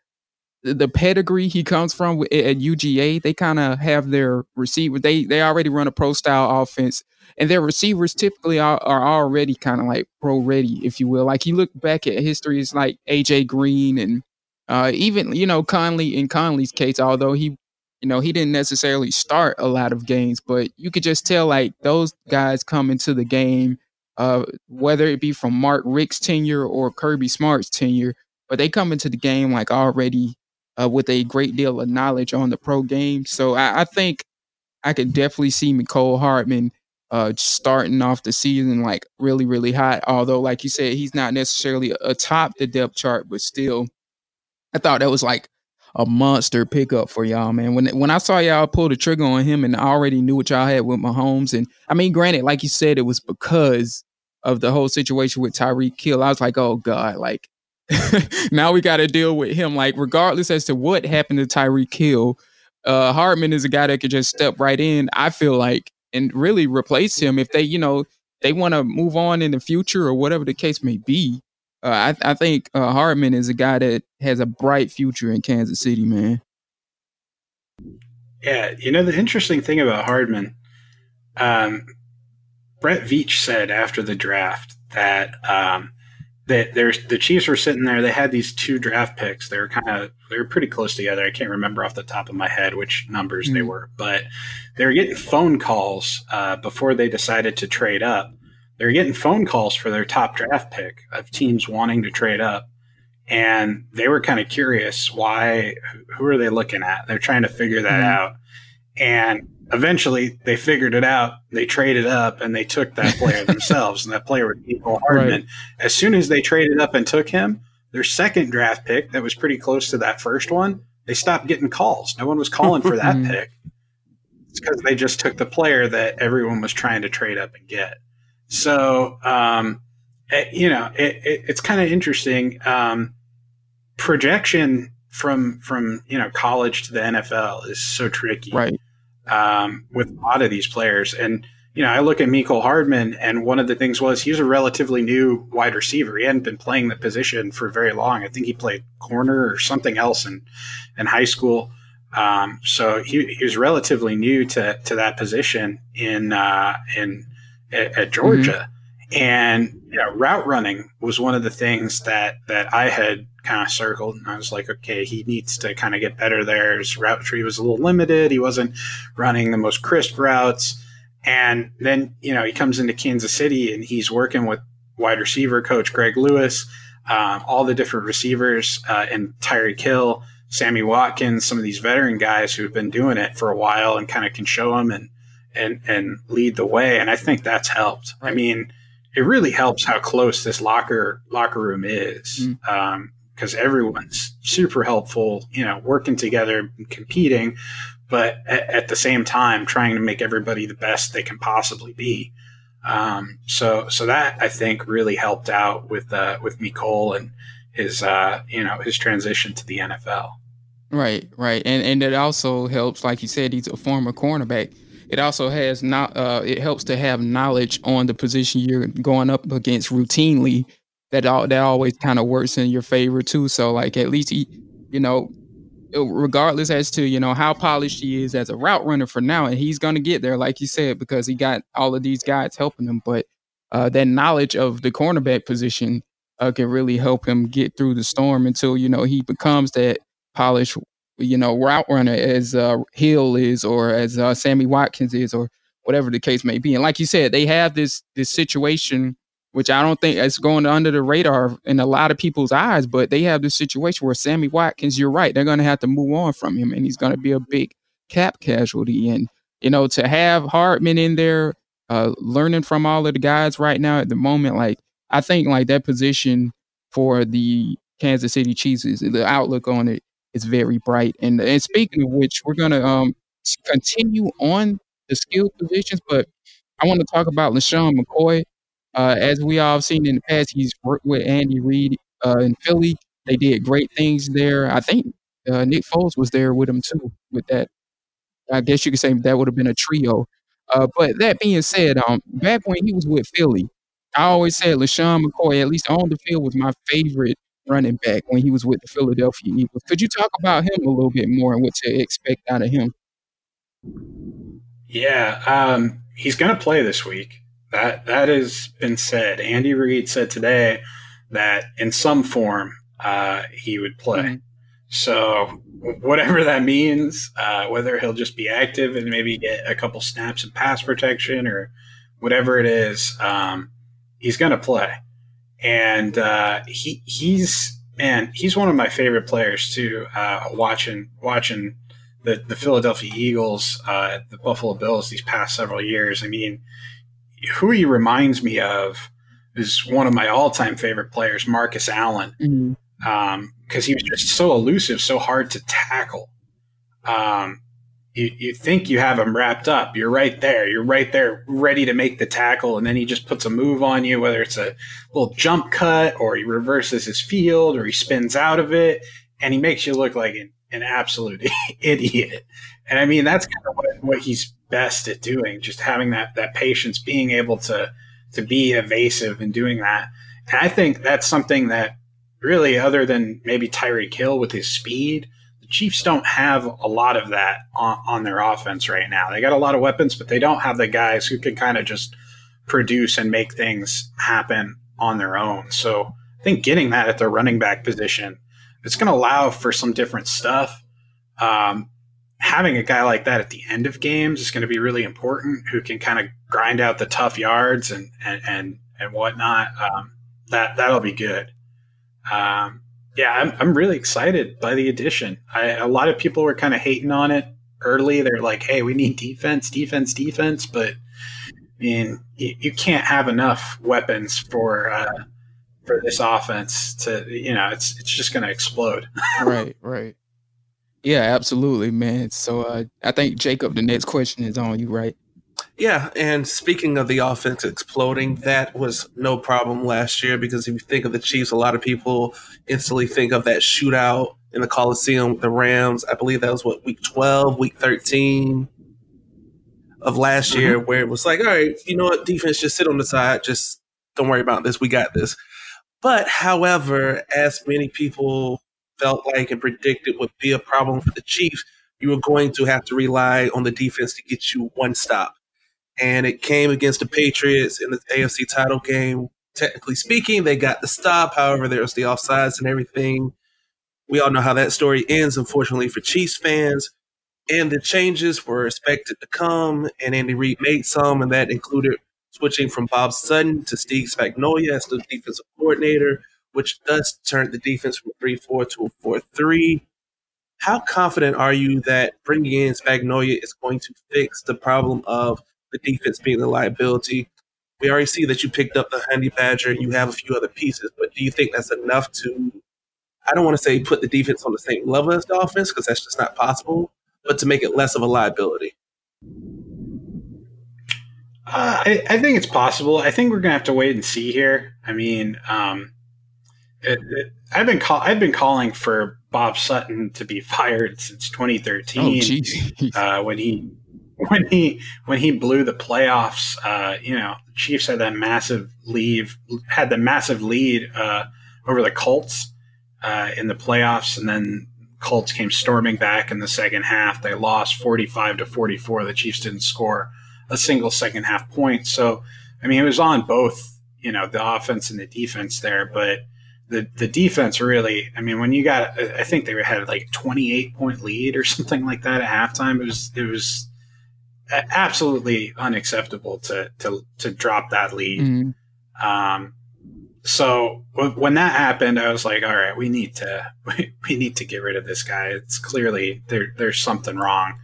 S1: the pedigree he comes from at UGA. They kind of have their receiver. They they already run a pro style offense and their receivers typically are, are already kind of like pro ready, if you will. Like you look back at history, it's like AJ Green and uh, even you know Conley in Conley's case, although he you know he didn't necessarily start a lot of games, but you could just tell like those guys come into the game, uh, whether it be from Mark Richt's tenure or Kirby Smart's tenure, but they come into the game like already uh, with a great deal of knowledge on the pro game. So I, I think I could definitely see Mecole Hardman uh, starting off the season like really, really hot. Although, like you said, he's not necessarily atop the depth chart, but still, I thought that was like a monster pickup for y'all, man. When when I saw y'all pull the trigger on him, and I already knew what y'all had with Mahomes, and I mean, granted, like you said, it was because of the whole situation with Tyreek Hill. I was like, oh god, like now we got to deal with him. Like, regardless as to what happened to Tyreek Hill, uh, Hardman is a guy that could just step right in. I feel like and really replace him if they, you know, they want to move on in the future or whatever the case may be. Uh, I, I think uh, Hardman is a guy that has a bright future in Kansas City, man.
S3: Yeah, you know the interesting thing about Hardman, um, Brett Veach said after the draft that um, that there's the Chiefs were sitting there. They had these two draft picks. They were kind of they were pretty close together. I can't remember off the top of my head which numbers mm-hmm. they were, but they were getting phone calls uh, before they decided to trade up. They were getting phone calls for their top draft pick of teams wanting to trade up, and they were kind of curious why. Who are they looking at? They're trying to figure that mm-hmm. out, and eventually they figured it out. They traded up and they took that player themselves, and that player was Mecole Hardman. Right. As soon as they traded up and took him, their second draft pick that was pretty close to that first one, they stopped getting calls. No one was calling for that pick. It's because they just took the player that everyone was trying to trade up and get. So, um, it, you know, it, it, it's kind of interesting. Um, projection from from you know college to the NFL is so tricky.
S1: Right
S3: um, with a lot of these players. And you know, I look at Mecole Hardman, and one of the things was he's a relatively new wide receiver. He hadn't been playing the position for very long. I think he played corner or something else in in high school. Um, so he, he was relatively new to to that position in uh, in at, at Georgia. Mm-hmm. And you know, route running was one of the things that that I had kind of circled, and I was like, okay, he needs to kind of get better there. His route tree was a little limited. He wasn't running the most crisp routes. And then you know he comes into Kansas City and he's working with wide receiver coach Greg Lewis, um, all the different receivers, uh, and Tyreek Hill, Sammy Watkins, some of these veteran guys who've been doing it for a while and kind of can show them and and and lead the way. And I think that's helped. I mean it really helps how close this locker locker room is mm. um, everyone's super helpful, you know, working together, competing, but at, at, the same time trying to make everybody the best they can possibly be. Um, so so that I think really helped out with uh, with Nicole and his uh, you know his transition to the NFL.
S1: Right, right, and and it also helps, like you said, he's a former cornerback it also has not uh, it helps to have knowledge on the position you're going up against routinely. That all that always kind of works in your favor too. So like at least he, you know, regardless as to you know how polished he is as a route runner for now, and he's to get there, like you said, because he got all of these guys helping him. But uh, that knowledge of the cornerback position uh, can really help him get through the storm until you know he becomes that polished, you know, route runner as uh, Hill is, or as uh, Sammy Watkins is, or whatever the case may be. And like you said, they have this this situation which I don't think is going under the radar in a lot of people's eyes, but they have this situation where Sammy Watkins, you're right, they're going to have to move on from him, and he's going to be a big cap casualty. And you know, to have Hardman in there, uh, learning from all of the guys right now at the moment, like I think like that position for the Kansas City Chiefs, the outlook on it is very bright. And and speaking of which, we're going to um continue on the skill positions, but I want to talk about LeSean McCoy. Uh, as we all have seen in the past, he's worked with Andy Reid uh, in Philly. They did great things there. I think uh, Nick Foles was there with him too. With that, I guess you could say that would have been a trio. Uh, but that being said, um, back when he was with Philly, I always said LeSean McCoy, at least on the field, was my favorite running back when he was with the Philadelphia Eagles. Could you talk about him a little bit more and what to expect out of him?
S3: Yeah, um, he's going to play this week. That that has been said. Andy Reid said today that in some form uh, he would play. Mm-hmm. So whatever that means, uh, whether he'll just be active and maybe get a couple snaps and pass protection or whatever it is, um, he's going to play. And uh, he he's man, he's one of my favorite players too. Uh, watching watching the the Philadelphia Eagles, uh, the Buffalo Bills these past several years. I mean, who he reminds me of is one of my all-time favorite players, Marcus Allen, because mm-hmm. um, he was just so elusive, so hard to tackle. Um, you, you think you have him wrapped up. You're right there. You're right there, ready to make the tackle, and then he just puts a move on you, whether it's a little jump cut or he reverses his field or he spins out of it, and he makes you look like an, an absolute idiot. And I mean, that's kind of what, what he's best at doing, just having that that patience, being able to to be evasive and doing that. And I think that's something that really, other than maybe Tyreek Hill with his speed, the Chiefs don't have a lot of that on, on their offense right now. They got a lot of weapons, but they don't have the guys who can kind of just produce and make things happen on their own. So I think getting that at the running back position, it's going to allow for some different stuff. Um, having a guy like that at the end of games is going to be really important who can kind of grind out the tough yards and and and, and whatnot. Um, that that'll be good. Um, yeah I'm, I'm really excited by the addition. I, a lot of people were kind of hating on it early. They're like hey we need defense defense defense but i mean you, you can't have enough weapons for uh, for this offense to you know it's it's just going to explode.
S1: Right right yeah, absolutely, man. So uh, I think Jacob, the next question is on you, right?
S2: Yeah, and speaking of the offense exploding, that was no problem last year because if you think of the Chiefs, a lot of people instantly think of that shootout in the Coliseum with the Rams. I believe that was what week twelve, week thirteen of last mm-hmm. year, where it was like, all right, you know what, defense, just sit on the side, just don't worry about this, we got this. But however, as many people felt like and predicted would be a problem for the Chiefs, you were going to have to rely on the defense to get you one stop. And it came against the Patriots in the AFC title game. Technically speaking, they got the stop. However, there was the offsides and everything. We all know how that story ends, unfortunately, for Chiefs fans. And the changes were expected to come, and Andy Reid made some, and that included switching from Bob Sutton to Steve Spagnuolo as the defensive coordinator, which does turn the defense from 3 4 to a 4 3. How confident are you that bringing in Spagnuolo is going to fix the problem of the defense being a liability? We already see that you picked up the Honey Badger and you have a few other pieces, but do you think that's enough to, I don't want to say put the defense on the same level as the offense because that's just not possible, but to make it less of a liability?
S3: Uh, I, I, think it's possible. I think we're going to have to wait and see here. I mean, um, it, it, I've been call, I've been calling for Bob Sutton to be fired since 2013 oh, uh, when he when he when he blew the playoffs, uh, you know, the Chiefs had that massive lead, had the massive lead uh, over the Colts uh, in the playoffs, and then Colts came storming back in the second half. They lost forty five to forty four. The Chiefs didn't score a single second half point. So, I mean, it was on both, you know, the offense and the defense there, but the the defense really. I mean, when you got, I think they had like twenty eight point lead or something like that at halftime. It was it was absolutely unacceptable to to to drop that lead. Mm-hmm. Um, so when that happened, I was like, all right, we need to we need to get rid of this guy. It's clearly there there's something wrong,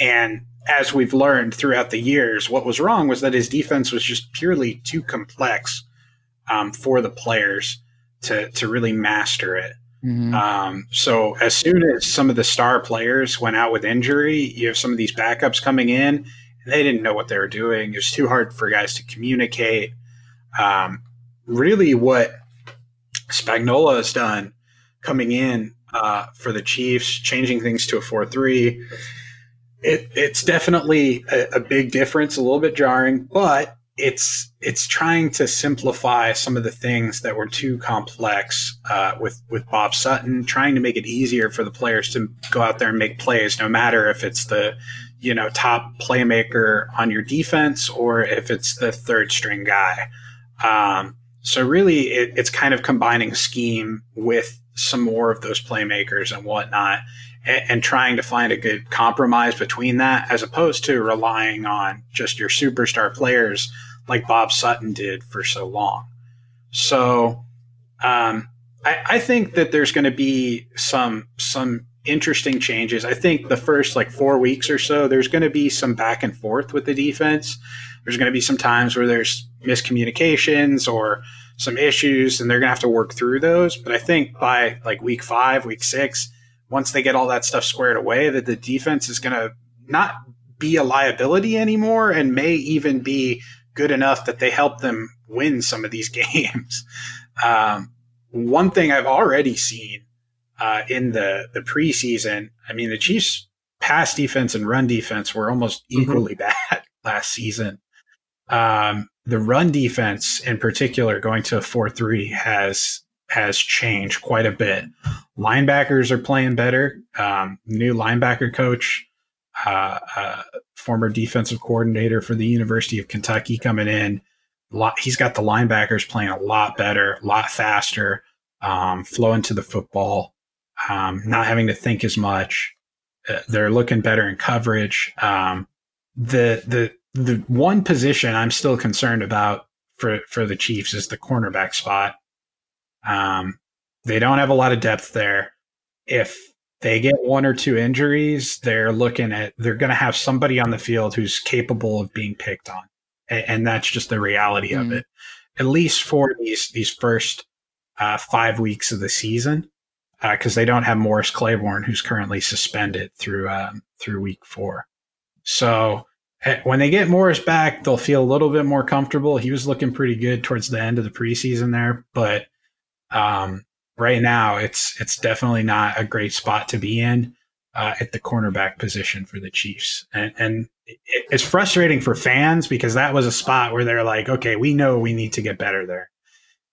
S3: and as we've learned throughout the years, what was wrong was that his defense was just purely too complex um, for the players to to really master it. Mm-hmm. Um, so as soon as some of the star players went out with injury, you have some of these backups coming in, and they didn't know what they were doing. It was too hard for guys to communicate. Um, really, what Spagnuolo has done coming in uh, for the Chiefs, changing things to a four-three. It, it's definitely a, a big difference, a little bit jarring, but it's it's trying to simplify some of the things that were too complex uh, with with Bob Sutton, trying to make it easier for the players to go out there and make plays, no matter if it's the you know top playmaker on your defense or if it's the third string guy. Um, so really, it, it's kind of combining scheme with some more of those playmakers and whatnot and, trying to find a good compromise between that as opposed to relying on just your superstar players like Bob Sutton did for so long. So um, I, I, think that there's going to be some some interesting changes. I think the first like four weeks or so, there's going to be some back and forth with the defense. There's going to be some times where there's miscommunications or some issues, and they're going to have to work through those. But I think by like week five, week six, once they get all that stuff squared away, that the defense is going to not be a liability anymore and may even be good enough that they help them win some of these games. Um, one thing I've already seen uh, in the the preseason, I mean, the Chiefs' pass defense and run defense were almost mm-hmm. equally mm-hmm. bad last season. Um, the run defense, in particular, going to a four three has has changed quite a bit. Linebackers are playing better. Um, new linebacker coach uh, uh, former defensive coordinator for the University of Kentucky coming in. Lot, he's got the linebackers playing a lot better, a lot faster, um, flowing to the football, um, not having to think as much. Uh, they're looking better in coverage. Um, the the the one position I'm still concerned about for for the Chiefs is the cornerback spot. Um, they don't have a lot of depth there. If they get one or two injuries, they're looking at they're going to have somebody on the field who's capable of being picked on, and, and that's just the reality mm. of it. At least for these these first uh, five weeks of the season, because uh, they don't have Morris Claiborne, who's currently suspended through um, through week four. So eh, when they get Morris back, they'll feel a little bit more comfortable. He was looking pretty good towards the end of the preseason there, but um, right now it's it's definitely not a great spot to be in uh, at the cornerback position for the Chiefs, and and it, it's frustrating for fans because that was a spot where they're like, okay, we know we need to get better there.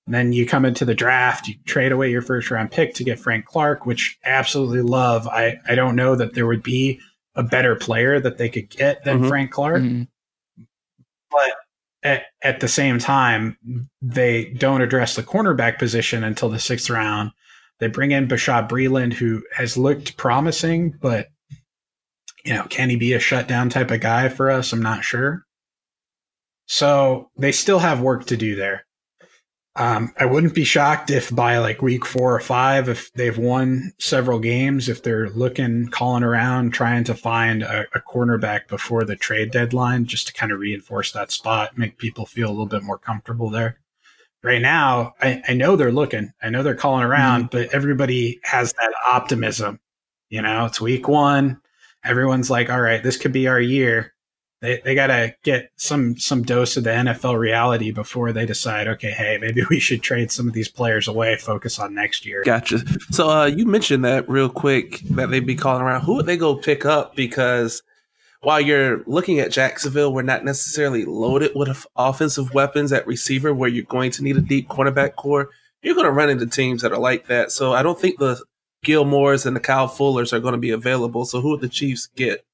S3: And then you come into the draft, you trade away your first round pick to get Frank Clark, which absolutely love. I, I don't know that there would be a better player that they could get than mm-hmm. Frank Clark. Mm-hmm. But at, at the same time, they don't address the cornerback position until the sixth round. They bring in Bashaud Breeland, who has looked promising, but you know, can he be a shutdown type of guy for us? I'm not sure. So they still have work to do there. Um, I wouldn't be shocked if by like week four or five, if they've won several games, if they're looking, calling around, trying to find a, a cornerback before the trade deadline, just to kind of reinforce that spot, make people feel a little bit more comfortable there. Right now, I, I know they're looking, I know they're calling around, mm-hmm. but everybody has that optimism. You know, it's week one. Everyone's like, all right, this could be our year they, they got to get some some dose of the NFL reality before they decide. Okay, hey, maybe we should trade some of these players away, focus on next year.
S2: Gotcha. So uh, you mentioned that real quick that they'd be calling around. Who would they go pick up? Because while you're looking at Jacksonville, we're not necessarily loaded with offensive weapons at receiver where you're going to need a deep cornerback core. You're going to run into teams that are like that. So I don't think the Gilmores and the Kyle Fullers are going to be available. So who would the Chiefs get?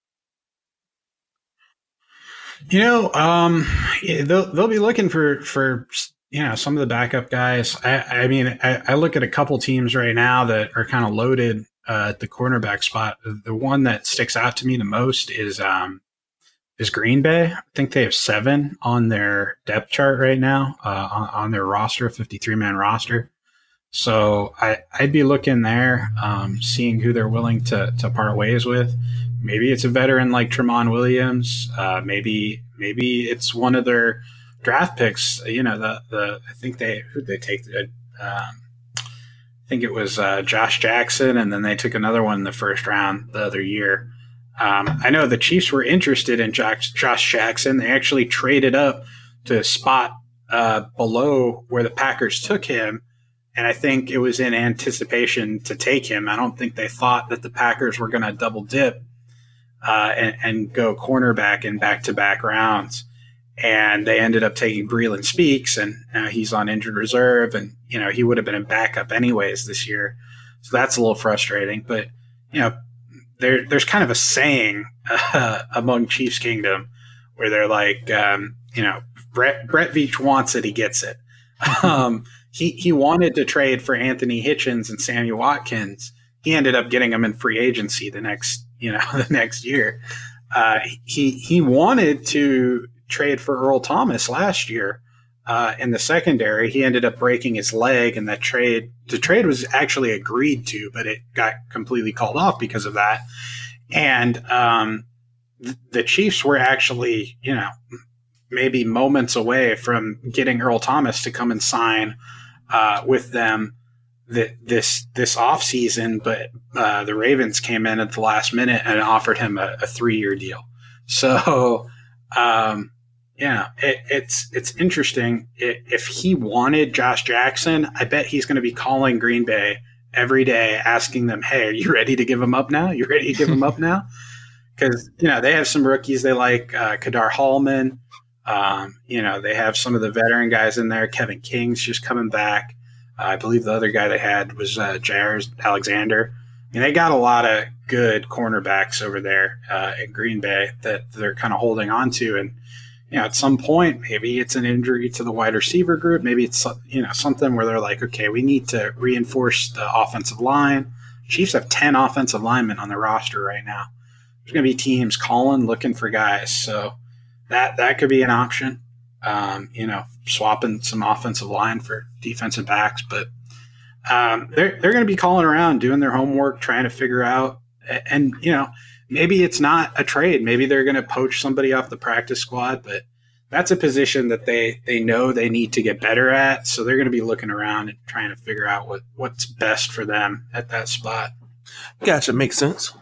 S3: You know, um, they'll they'll be looking for for you know some of the backup guys. I, I mean, I, I, look at a couple teams right now that are kind of loaded uh, at the cornerback spot. The one that sticks out to me the most is um, is Green Bay. I think they have seven on their depth chart right now uh, on, on, their roster, fifty three man roster. So I, I'd be looking there, um, seeing who they're willing to to part ways with. Maybe it's a veteran like Tramon Williams. Uh, maybe maybe it's one of their draft picks. You know, the the I think they who they take. Um, I think it was uh, Josh Jackson, and then they took another one in the first round the other year. Um, I know the Chiefs were interested in Josh, Josh Jackson. They actually traded up to spot uh, below where the Packers took him. And I think it was in anticipation to take him. I don't think they thought that the Packers were going to double dip uh, and, and, go cornerback in back to back rounds and they ended up taking Breeland Speaks, and uh, he's on injured reserve, and you know he would have been a backup anyways this year, so that's a little frustrating. But you know, there there's kind of a saying uh, among Chiefs Kingdom where they're like, um, you know, Brett Brett Veach wants it, he gets it. um, he he wanted to trade for Anthony Hitchens and Sammy Watkins. He ended up getting them in free agency the next you know the next year. Uh, he he wanted to trade for Earl Thomas last year uh, in the secondary. He ended up breaking his leg, and that trade the trade was actually agreed to, but it got completely called off because of that. And um, th- the Chiefs were actually, you know, maybe moments away from getting Earl Thomas to come and sign uh, with them th- this this off season, but uh, the Ravens came in at the last minute and offered him a, a three year deal. So um, yeah, it, it's it's interesting. It, if he wanted Josh Jackson, I bet he's going to be calling Green Bay every day, asking them, "Hey, are you ready to give him up now? You ready to give him up now?" Because you know they have some rookies they like, uh, Ka'dar Hollman. Um, you know they have some of the veteran guys in there. Kevin King's just coming back. Uh, I believe the other guy they had was uh, Jaire Alexander. I mean, they got a lot of good cornerbacks over there uh, in Green Bay that they're kind of holding on to, and you know, at some point, maybe it's an injury to the wide receiver group. Maybe it's you know something where they're like, okay, we need to reinforce the offensive line. Chiefs have ten offensive linemen on their roster right now. There's going to be teams calling, looking for guys, so that that could be an option. Um, you know, swapping some offensive line for defensive backs, but um, they're they're going to be calling around, doing their homework, trying to figure out, and you know maybe it's not a trade. Maybe they're going to poach somebody off the practice squad, but that's a position that they they know they need to get better at. So they're going to be looking around and trying to figure out what what's best for them at that spot.
S2: Gotcha, makes sense.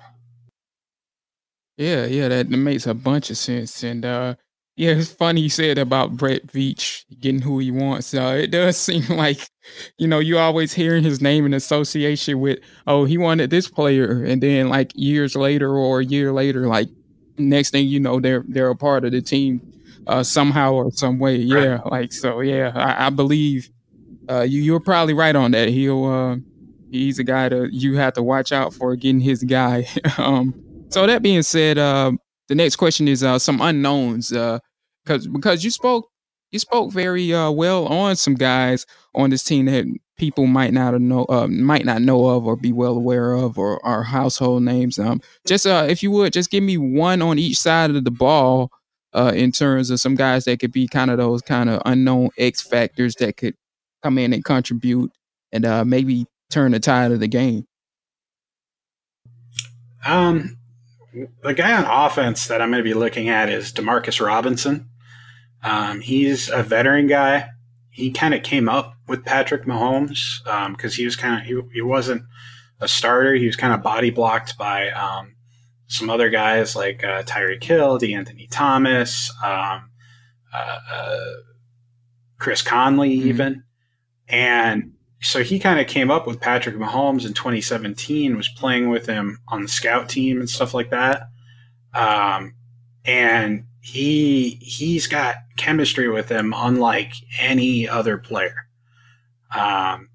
S1: Yeah, yeah, that makes a bunch of sense. And uh yeah, it's funny you said about Brett Veach getting who he wants. Uh, it does seem like, you know, you're always hearing his name in association with, oh, he wanted this player, and then like years later or a year later, like next thing you know, they're they're a part of the team uh, somehow or some way. Yeah, right. like so. Yeah, I, I believe uh, you you're probably right on that. He'll uh, he's a guy that you have to watch out for getting his guy. um, so that being said, uh, the next question is uh, some unknowns. Uh, because because you spoke you spoke very uh, well on some guys on this team that people might not know uh, might not know of or be well aware of or are household names. Um, just if you would just give me one on each side of the ball in terms of some guys that could be kind of those kind of unknown X factors that could come in and contribute and maybe turn the tide of the game.
S3: Um, the guy on offense that I'm going to be looking at is Demarcus Robinson. Um, he's a veteran guy. He kind of came up with Patrick Mahomes because um, he was kind of he, he wasn't a starter. He was kind of body blocked by um, some other guys like uh, Tyreek Hill, DeAnthony Thomas, um, uh, uh, Chris Conley, mm-hmm. even, and so he kind of came up with Patrick Mahomes in 2017. Was playing with him on the scout team and stuff like that. Um, and he he's got chemistry with him unlike any other player. Um,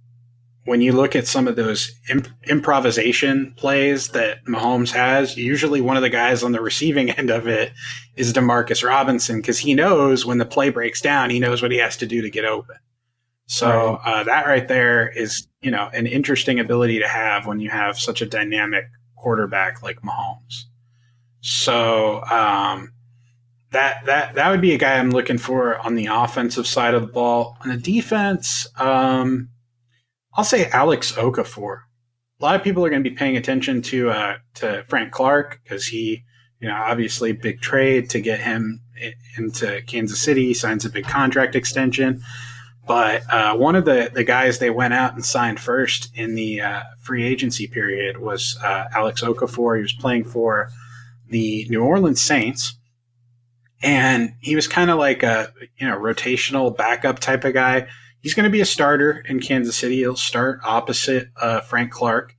S3: when you look at some of those imp- improvisation plays that Mahomes has, usually one of the guys on the receiving end of it is Demarcus Robinson because he knows when the play breaks down, he knows what he has to do to get open. So uh, that right there is, you know, an interesting ability to have when you have such a dynamic quarterback like Mahomes. So um, that that that would be a guy I'm looking for on the offensive side of the ball. On the defense, um, I'll say Alex Okafor. A lot of people are going to be paying attention to uh, to Frank Clark because he, you know, obviously big trade to get him into Kansas City. Signs a big contract extension. But uh, one of the, the guys they went out and signed first in the uh, free agency period was uh, Alex Okafor. He was playing for the New Orleans Saints, and he was kind of like a you know rotational backup type of guy he's going to be a starter in Kansas City. He'll start opposite uh, Frank Clark.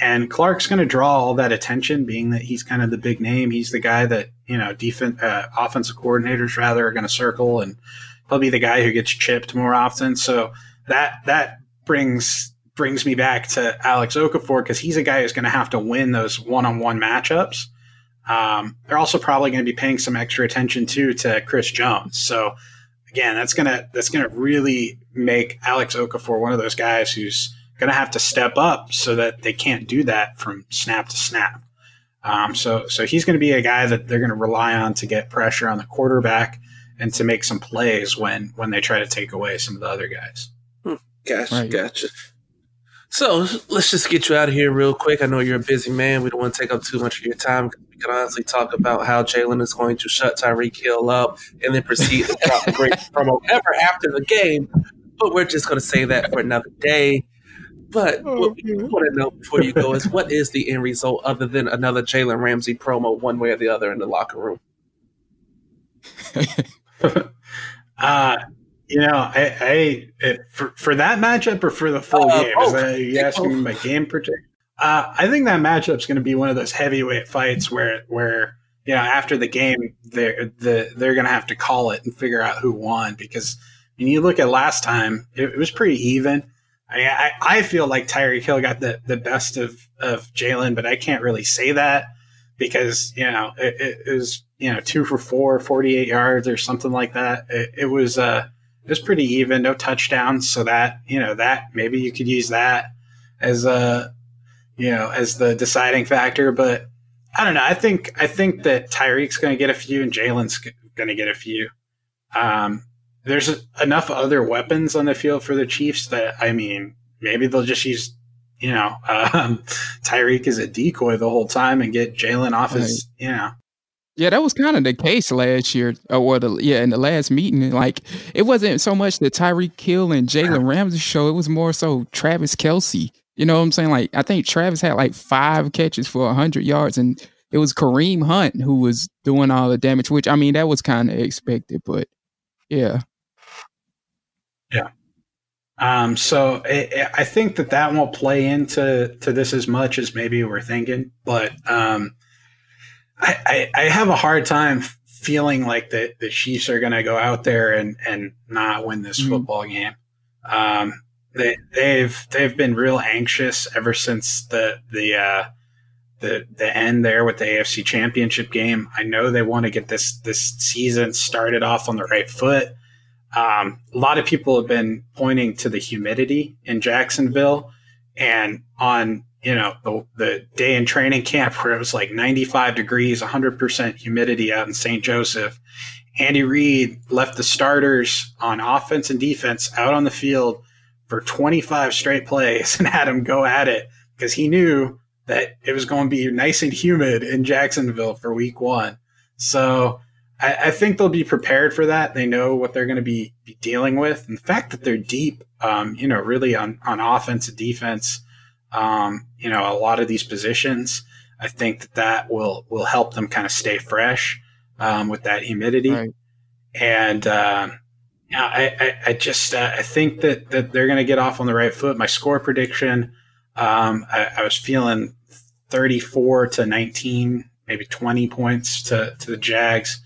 S3: And Clark's going to draw all that attention, being that he's kind of the big name. He's the guy that you know, defense, uh, offensive coordinators rather are going to circle, and he'll be the guy who gets chipped more often. So that that brings brings me back to Alex Okafor because he's a guy who's going to have to win those one on one matchups. Um, they're also probably going to be paying some extra attention too to Chris Jones. So again, that's gonna that's gonna really make Alex Okafor one of those guys who's gonna have to step up so that they can't do that from snap to snap. Um, so so he's going to be a guy that they're going to rely on to get pressure on the quarterback and to make some plays when when they try to take away some of the other guys.
S2: Hmm, gotcha, right. gotcha. So let's just get you out of here real quick. I know you're a busy man. We don't want to take up too much of your time. We can honestly talk about how Jalen is going to shut Tyreek Hill up and then proceed to drop the greatest promo ever after the game. But we're just going to say that for another day. But what we want to know before you go is what is the end result other than another Jalen Ramsey promo, one way or the other, in the locker room?
S3: uh, you know, I, I it, for for that matchup or for the full uh, game? Is that, you asking me my game prediction? Uh, I think that matchup's going to be one of those heavyweight fights where where you know after the game they're the, they're going to have to call it and figure out who won because when you look at last time it, it was pretty even. I, I, I feel like Tyreek Hill got the, the best of, of Jalen, but I can't really say that because, you know, it, it, was, you know, two for four, 48 yards or something like that. It, it was, uh, it was pretty even, no touchdowns. So that, you know, that maybe you could use that as a, you know, as the deciding factor. But I don't know. I think, I think that Tyreek's going to get a few and Jalen's going to get a few. Um, there's enough other weapons on the field for the Chiefs that, I mean, maybe they'll just use, you know, um, Tyreek as a decoy the whole time and get Jalen off right. his, you know,
S1: yeah, that was kind of the case last year, or the yeah, in the last meeting. Like it wasn't so much the Tyreek Hill and Jalen Ramsey show; it was more so Travis Kelce. You know what I'm saying? Like I think Travis had like five catches for hundred yards, and it was Kareem Hunt who was doing all the damage. Which I mean, that was kind of expected, but yeah,
S3: yeah. Um, so it, I think that that won't play into to this as much as maybe we're thinking, but um, I, I, have a hard time feeling like the, the Chiefs are going to go out there and, and not win this mm-hmm. football game. Um, they, they've, they've been real anxious ever since the, the, uh, the, the end there with the AFC championship game. I know they want to get this, this season started off on the right foot. Um, a lot of people have been pointing to the humidity in Jacksonville and on you know, the, the day in training camp where it was like 95 degrees, 100% humidity out in St. Joseph. Andy Reid left the starters on offense and defense out on the field for 25 straight plays and had them go at it because he knew that it was going to be nice and humid in Jacksonville for week one. So I, I think they'll be prepared for that. They know what they're going to be, be dealing with. And the fact that they're deep, um, you know, really on, on offense and defense – um, you know, a lot of these positions. I think that that will will help them kind of stay fresh um, with that humidity. Right. And uh, I, I, I just uh, I think that that they're going to get off on the right foot. My score prediction, um, I, I, was feeling 34 to 19 maybe 20 points to, to the Jags.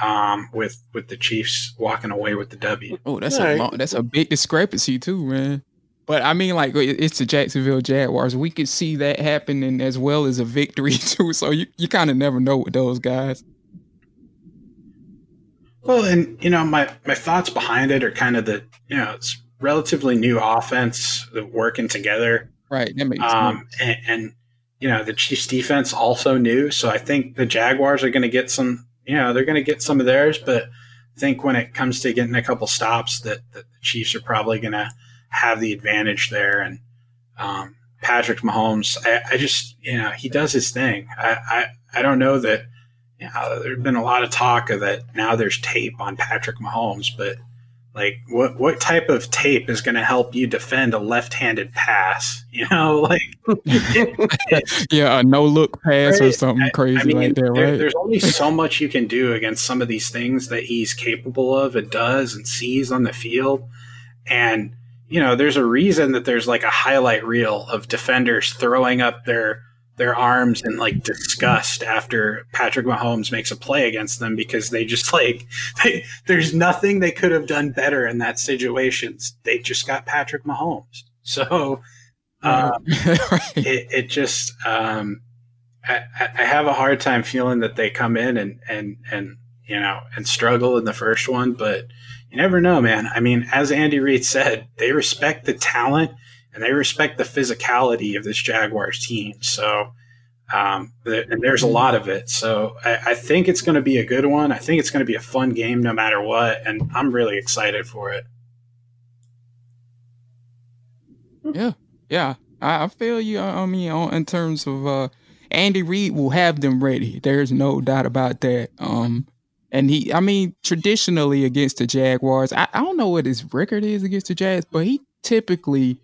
S3: Um, with with the Chiefs walking away with the W.
S1: Oh, that's All a right. long, that's a big discrepancy too, man. But I mean, like it's the Jacksonville Jaguars. We could see that happening as well as a victory too. So you, you kind of never know with those guys.
S3: Well, and you know, my my thoughts behind it are kind of the you know it's relatively new offense working together.
S1: Right. That makes
S3: um. And, and you know the Chiefs defense also new, so I think the Jaguars are going to get some. You know, they're going to get some of theirs, but I think when it comes to getting a couple stops, that, that the Chiefs are probably going to have the advantage there. And um, Patrick Mahomes, I, I, just, you know, he does his thing. I, I, I don't know that, you know, there's been a lot of talk of that now there's tape on Patrick Mahomes, but like what what type of tape is going to help you defend a left-handed pass you know like
S1: yeah a no look pass right? or something crazy I mean, like that there, right
S3: there's only so much you can do against some of these things that he's capable of and does and sees on the field and you know, there's a reason that there's like a highlight reel of defenders throwing up their their arms in like disgust after Patrick Mahomes makes a play against them because they just like they, there's nothing they could have done better in that situation. They just got Patrick Mahomes, so uh, it, it, just um, I, I have a hard time feeling that they come in and and and you know and struggle in the first one, but you never know, man. I mean, as Andy Reid said, they respect the talent and they respect the physicality of this Jaguars team. So, um, and there's a lot of it. So I, I think it's going to be a good one. I think it's going to be a fun game no matter what. And I'm really excited for it.
S1: Yeah. Yeah. I, I feel you. I mean, in terms of, uh, Andy Reid will have them ready. There's no doubt about that. Um, and he, I mean, traditionally against the Jaguars, I, I don't know what his record is against the Jags, but he typically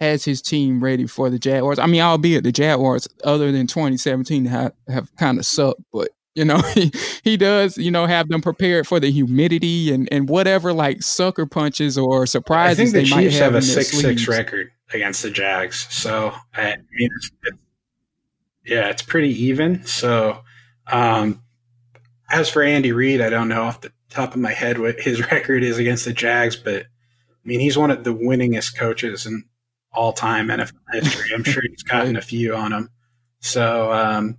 S1: has his team ready for the Jaguars. I mean, albeit the Jaguars, other than 2017, have, have kind of sucked, but you know, he, he does, you know, have them prepared for the humidity and, and whatever like sucker punches or surprises. I think the Chiefs have, have a six six
S3: record against the Jags, so I mean, it's, it's, yeah, it's pretty even. So, um, as for Andy Reid, I don't know off the top of my head what his record is against the Jags, but I mean, he's one of the winningest coaches in all time NFL history. I'm sure he's gotten a few on him. So, um,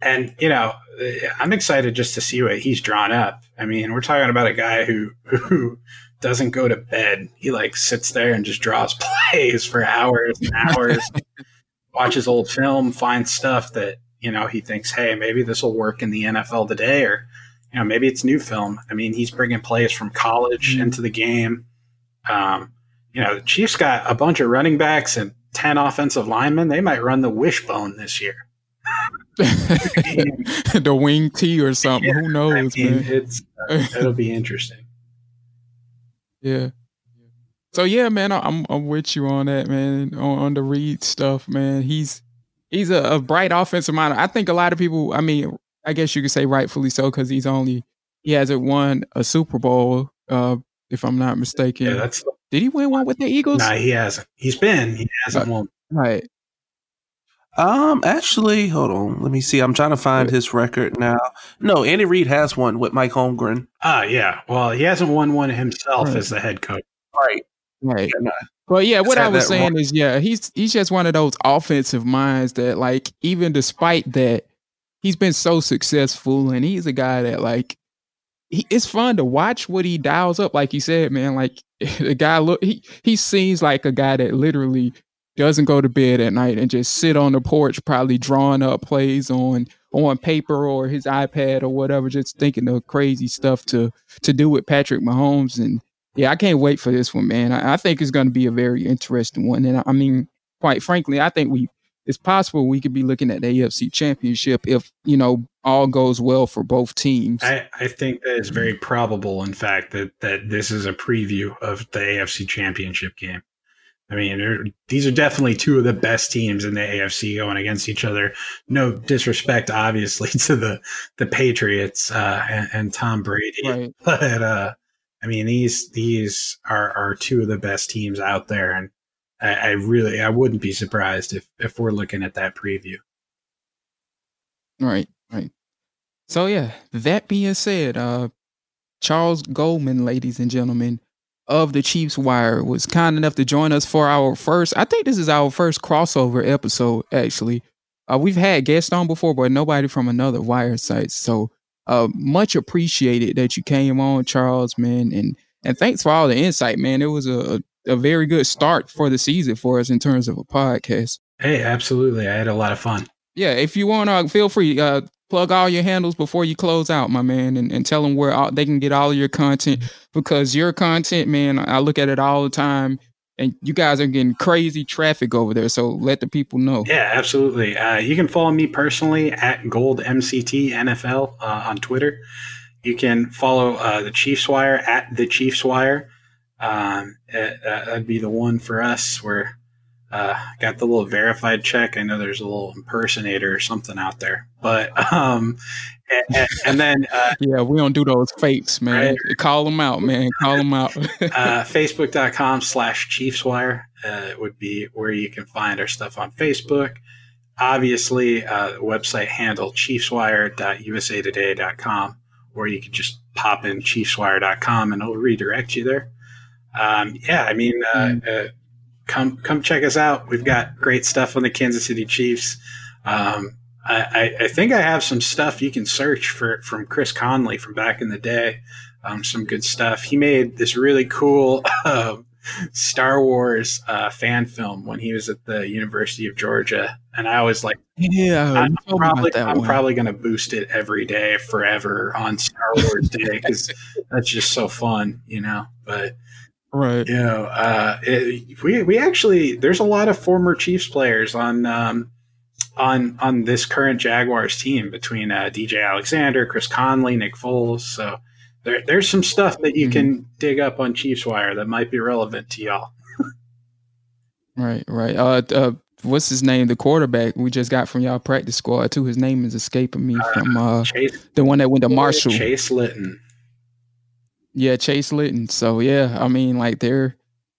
S3: and you know, I'm excited just to see what he's drawn up. I mean, we're talking about a guy who who doesn't go to bed. He like sits there and just draws plays for hours and hours, watches old film, finds stuff that you know, he thinks, hey, maybe this will work in the NFL today, or you know, maybe it's new film. I mean, he's bringing players from college mm-hmm. into the game. Um, you know, the Chiefs got a bunch of running backs and ten offensive linemen. They might run the wishbone this year.
S1: the wing T or something. Yeah, Who knows, I mean, man?
S3: It's uh, it'll be interesting.
S1: Yeah. So yeah, man, I'm I'm with you on that, man. On, on the Reid stuff, man. He's he's a, a, bright offensive mind. I think a lot of people, I mean, I guess you could say rightfully so because he's only he hasn't won a Super Bowl, uh, if I'm not mistaken.
S3: Yeah, that's
S1: did he win one with the Eagles?
S3: No, nah, he hasn't. He's been he hasn't uh, won.
S1: Right.
S2: Um, actually, hold on. Let me see. I'm trying to find his record now. No, Andy Reid has one with Mike Holmgren.
S3: Ah, yeah. Well, he hasn't won one himself right. as the head coach.
S2: Right.
S1: Right. Yeah, no, well, yeah, what I was saying is, yeah, he's he's just one of those offensive minds that, like, even despite that, he's been so successful, and he's a guy that, like, he, it's fun to watch what he dials up. Like you said, man, like the guy look, he he seems like a guy that literally doesn't go to bed at night and just sit on the porch, probably drawing up plays on on paper or his iPad or whatever, just thinking of crazy stuff to to do with Patrick Mahomes and yeah, I can't wait for this one, man. I, I think it's going to be a very interesting one. And I, I mean, quite frankly, I think we it's possible we could be looking at the AFC Championship if you know all goes well for both teams.
S3: I, I think that is very probable. In fact, that that this is a preview of the AFC Championship game. I mean, these are definitely two of the best teams in the AFC going against each other. No disrespect, obviously, to the the Patriots uh, and, and, Tom Brady, right. but uh, I mean, these these are are two of the best teams out there, and I, I really I wouldn't be surprised if if we're looking at that preview.
S1: Right. Right. So yeah, that being said, uh Charles Goldman, ladies and gentlemen, of the Chiefs Wire was kind enough to join us for our first I think this is our first crossover episode actually. Uh, we've had guests on before, but nobody from another wire site. So uh, much appreciated that you came on, Charles, man, and and thanks for all the insight, man. It was a a very good start for the season for us in terms of a podcast.
S3: Hey, absolutely. I had a lot of fun.
S1: Yeah, if you want to, feel free. Uh, plug all your handles before you close out, my man, and, and tell them where all, they can get all of your content because your content, man, I look at it all the time and you guys are getting crazy traffic over there. So let the people know.
S3: Yeah, absolutely. Uh, you can follow me personally at Gold MCT NFL uh, on Twitter. You can follow uh, the Chiefs Wire at the Chiefs Wire. Um, it, uh, that'd be the one for us. Where uh, got the little verified check. I know there's a little impersonator or something out there, but um, and, and then uh,
S1: yeah, we don't do those fakes, man. Right? Call them out, man. Call them out.
S3: uh, Facebook.com slash ChiefsWire uh, would be where you can find our stuff on Facebook. Obviously, uh, website handle chiefswire.usatoday.com, or you can just pop in chiefswire.com and it'll redirect you there. Um, yeah, I mean, uh, mm come come check us out. We've got great stuff on the Kansas City Chiefs. Um, I, I, think I have some stuff you can search for from Chris Conley from back in the day. Um, some good stuff. He made this really cool uh, Star Wars uh, fan film when he was at the University of Georgia, and I was like,
S1: "Yeah,
S3: I'm probably I'm probably going to boost it every day forever on Star Wars Day because that's just so fun, you know." But
S1: Right.
S3: You know, uh, it, we we actually there's a lot of former Chiefs players on um, on on this current Jaguars team between uh, DJ Alexander, Chris Conley, Nick Foles. So there, there's some stuff that you mm-hmm. can dig up on Chiefs Wire that might be relevant to y'all.
S1: right, right. Uh, uh, what's his name? The quarterback we just got from y'all practice squad too. His name is escaping me uh, from uh, Chase, the one that went to Marshall.
S3: Chase Litton.
S1: Yeah, Chase Litton. So yeah, I mean, like there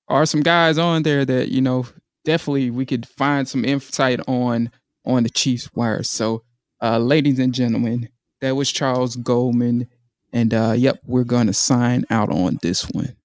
S1: are some guys on there that you know definitely we could find some insight on on the Chiefs wire. So, uh, ladies and gentlemen, that was Charles Goldman, and uh, yep, we're gonna sign out on this one.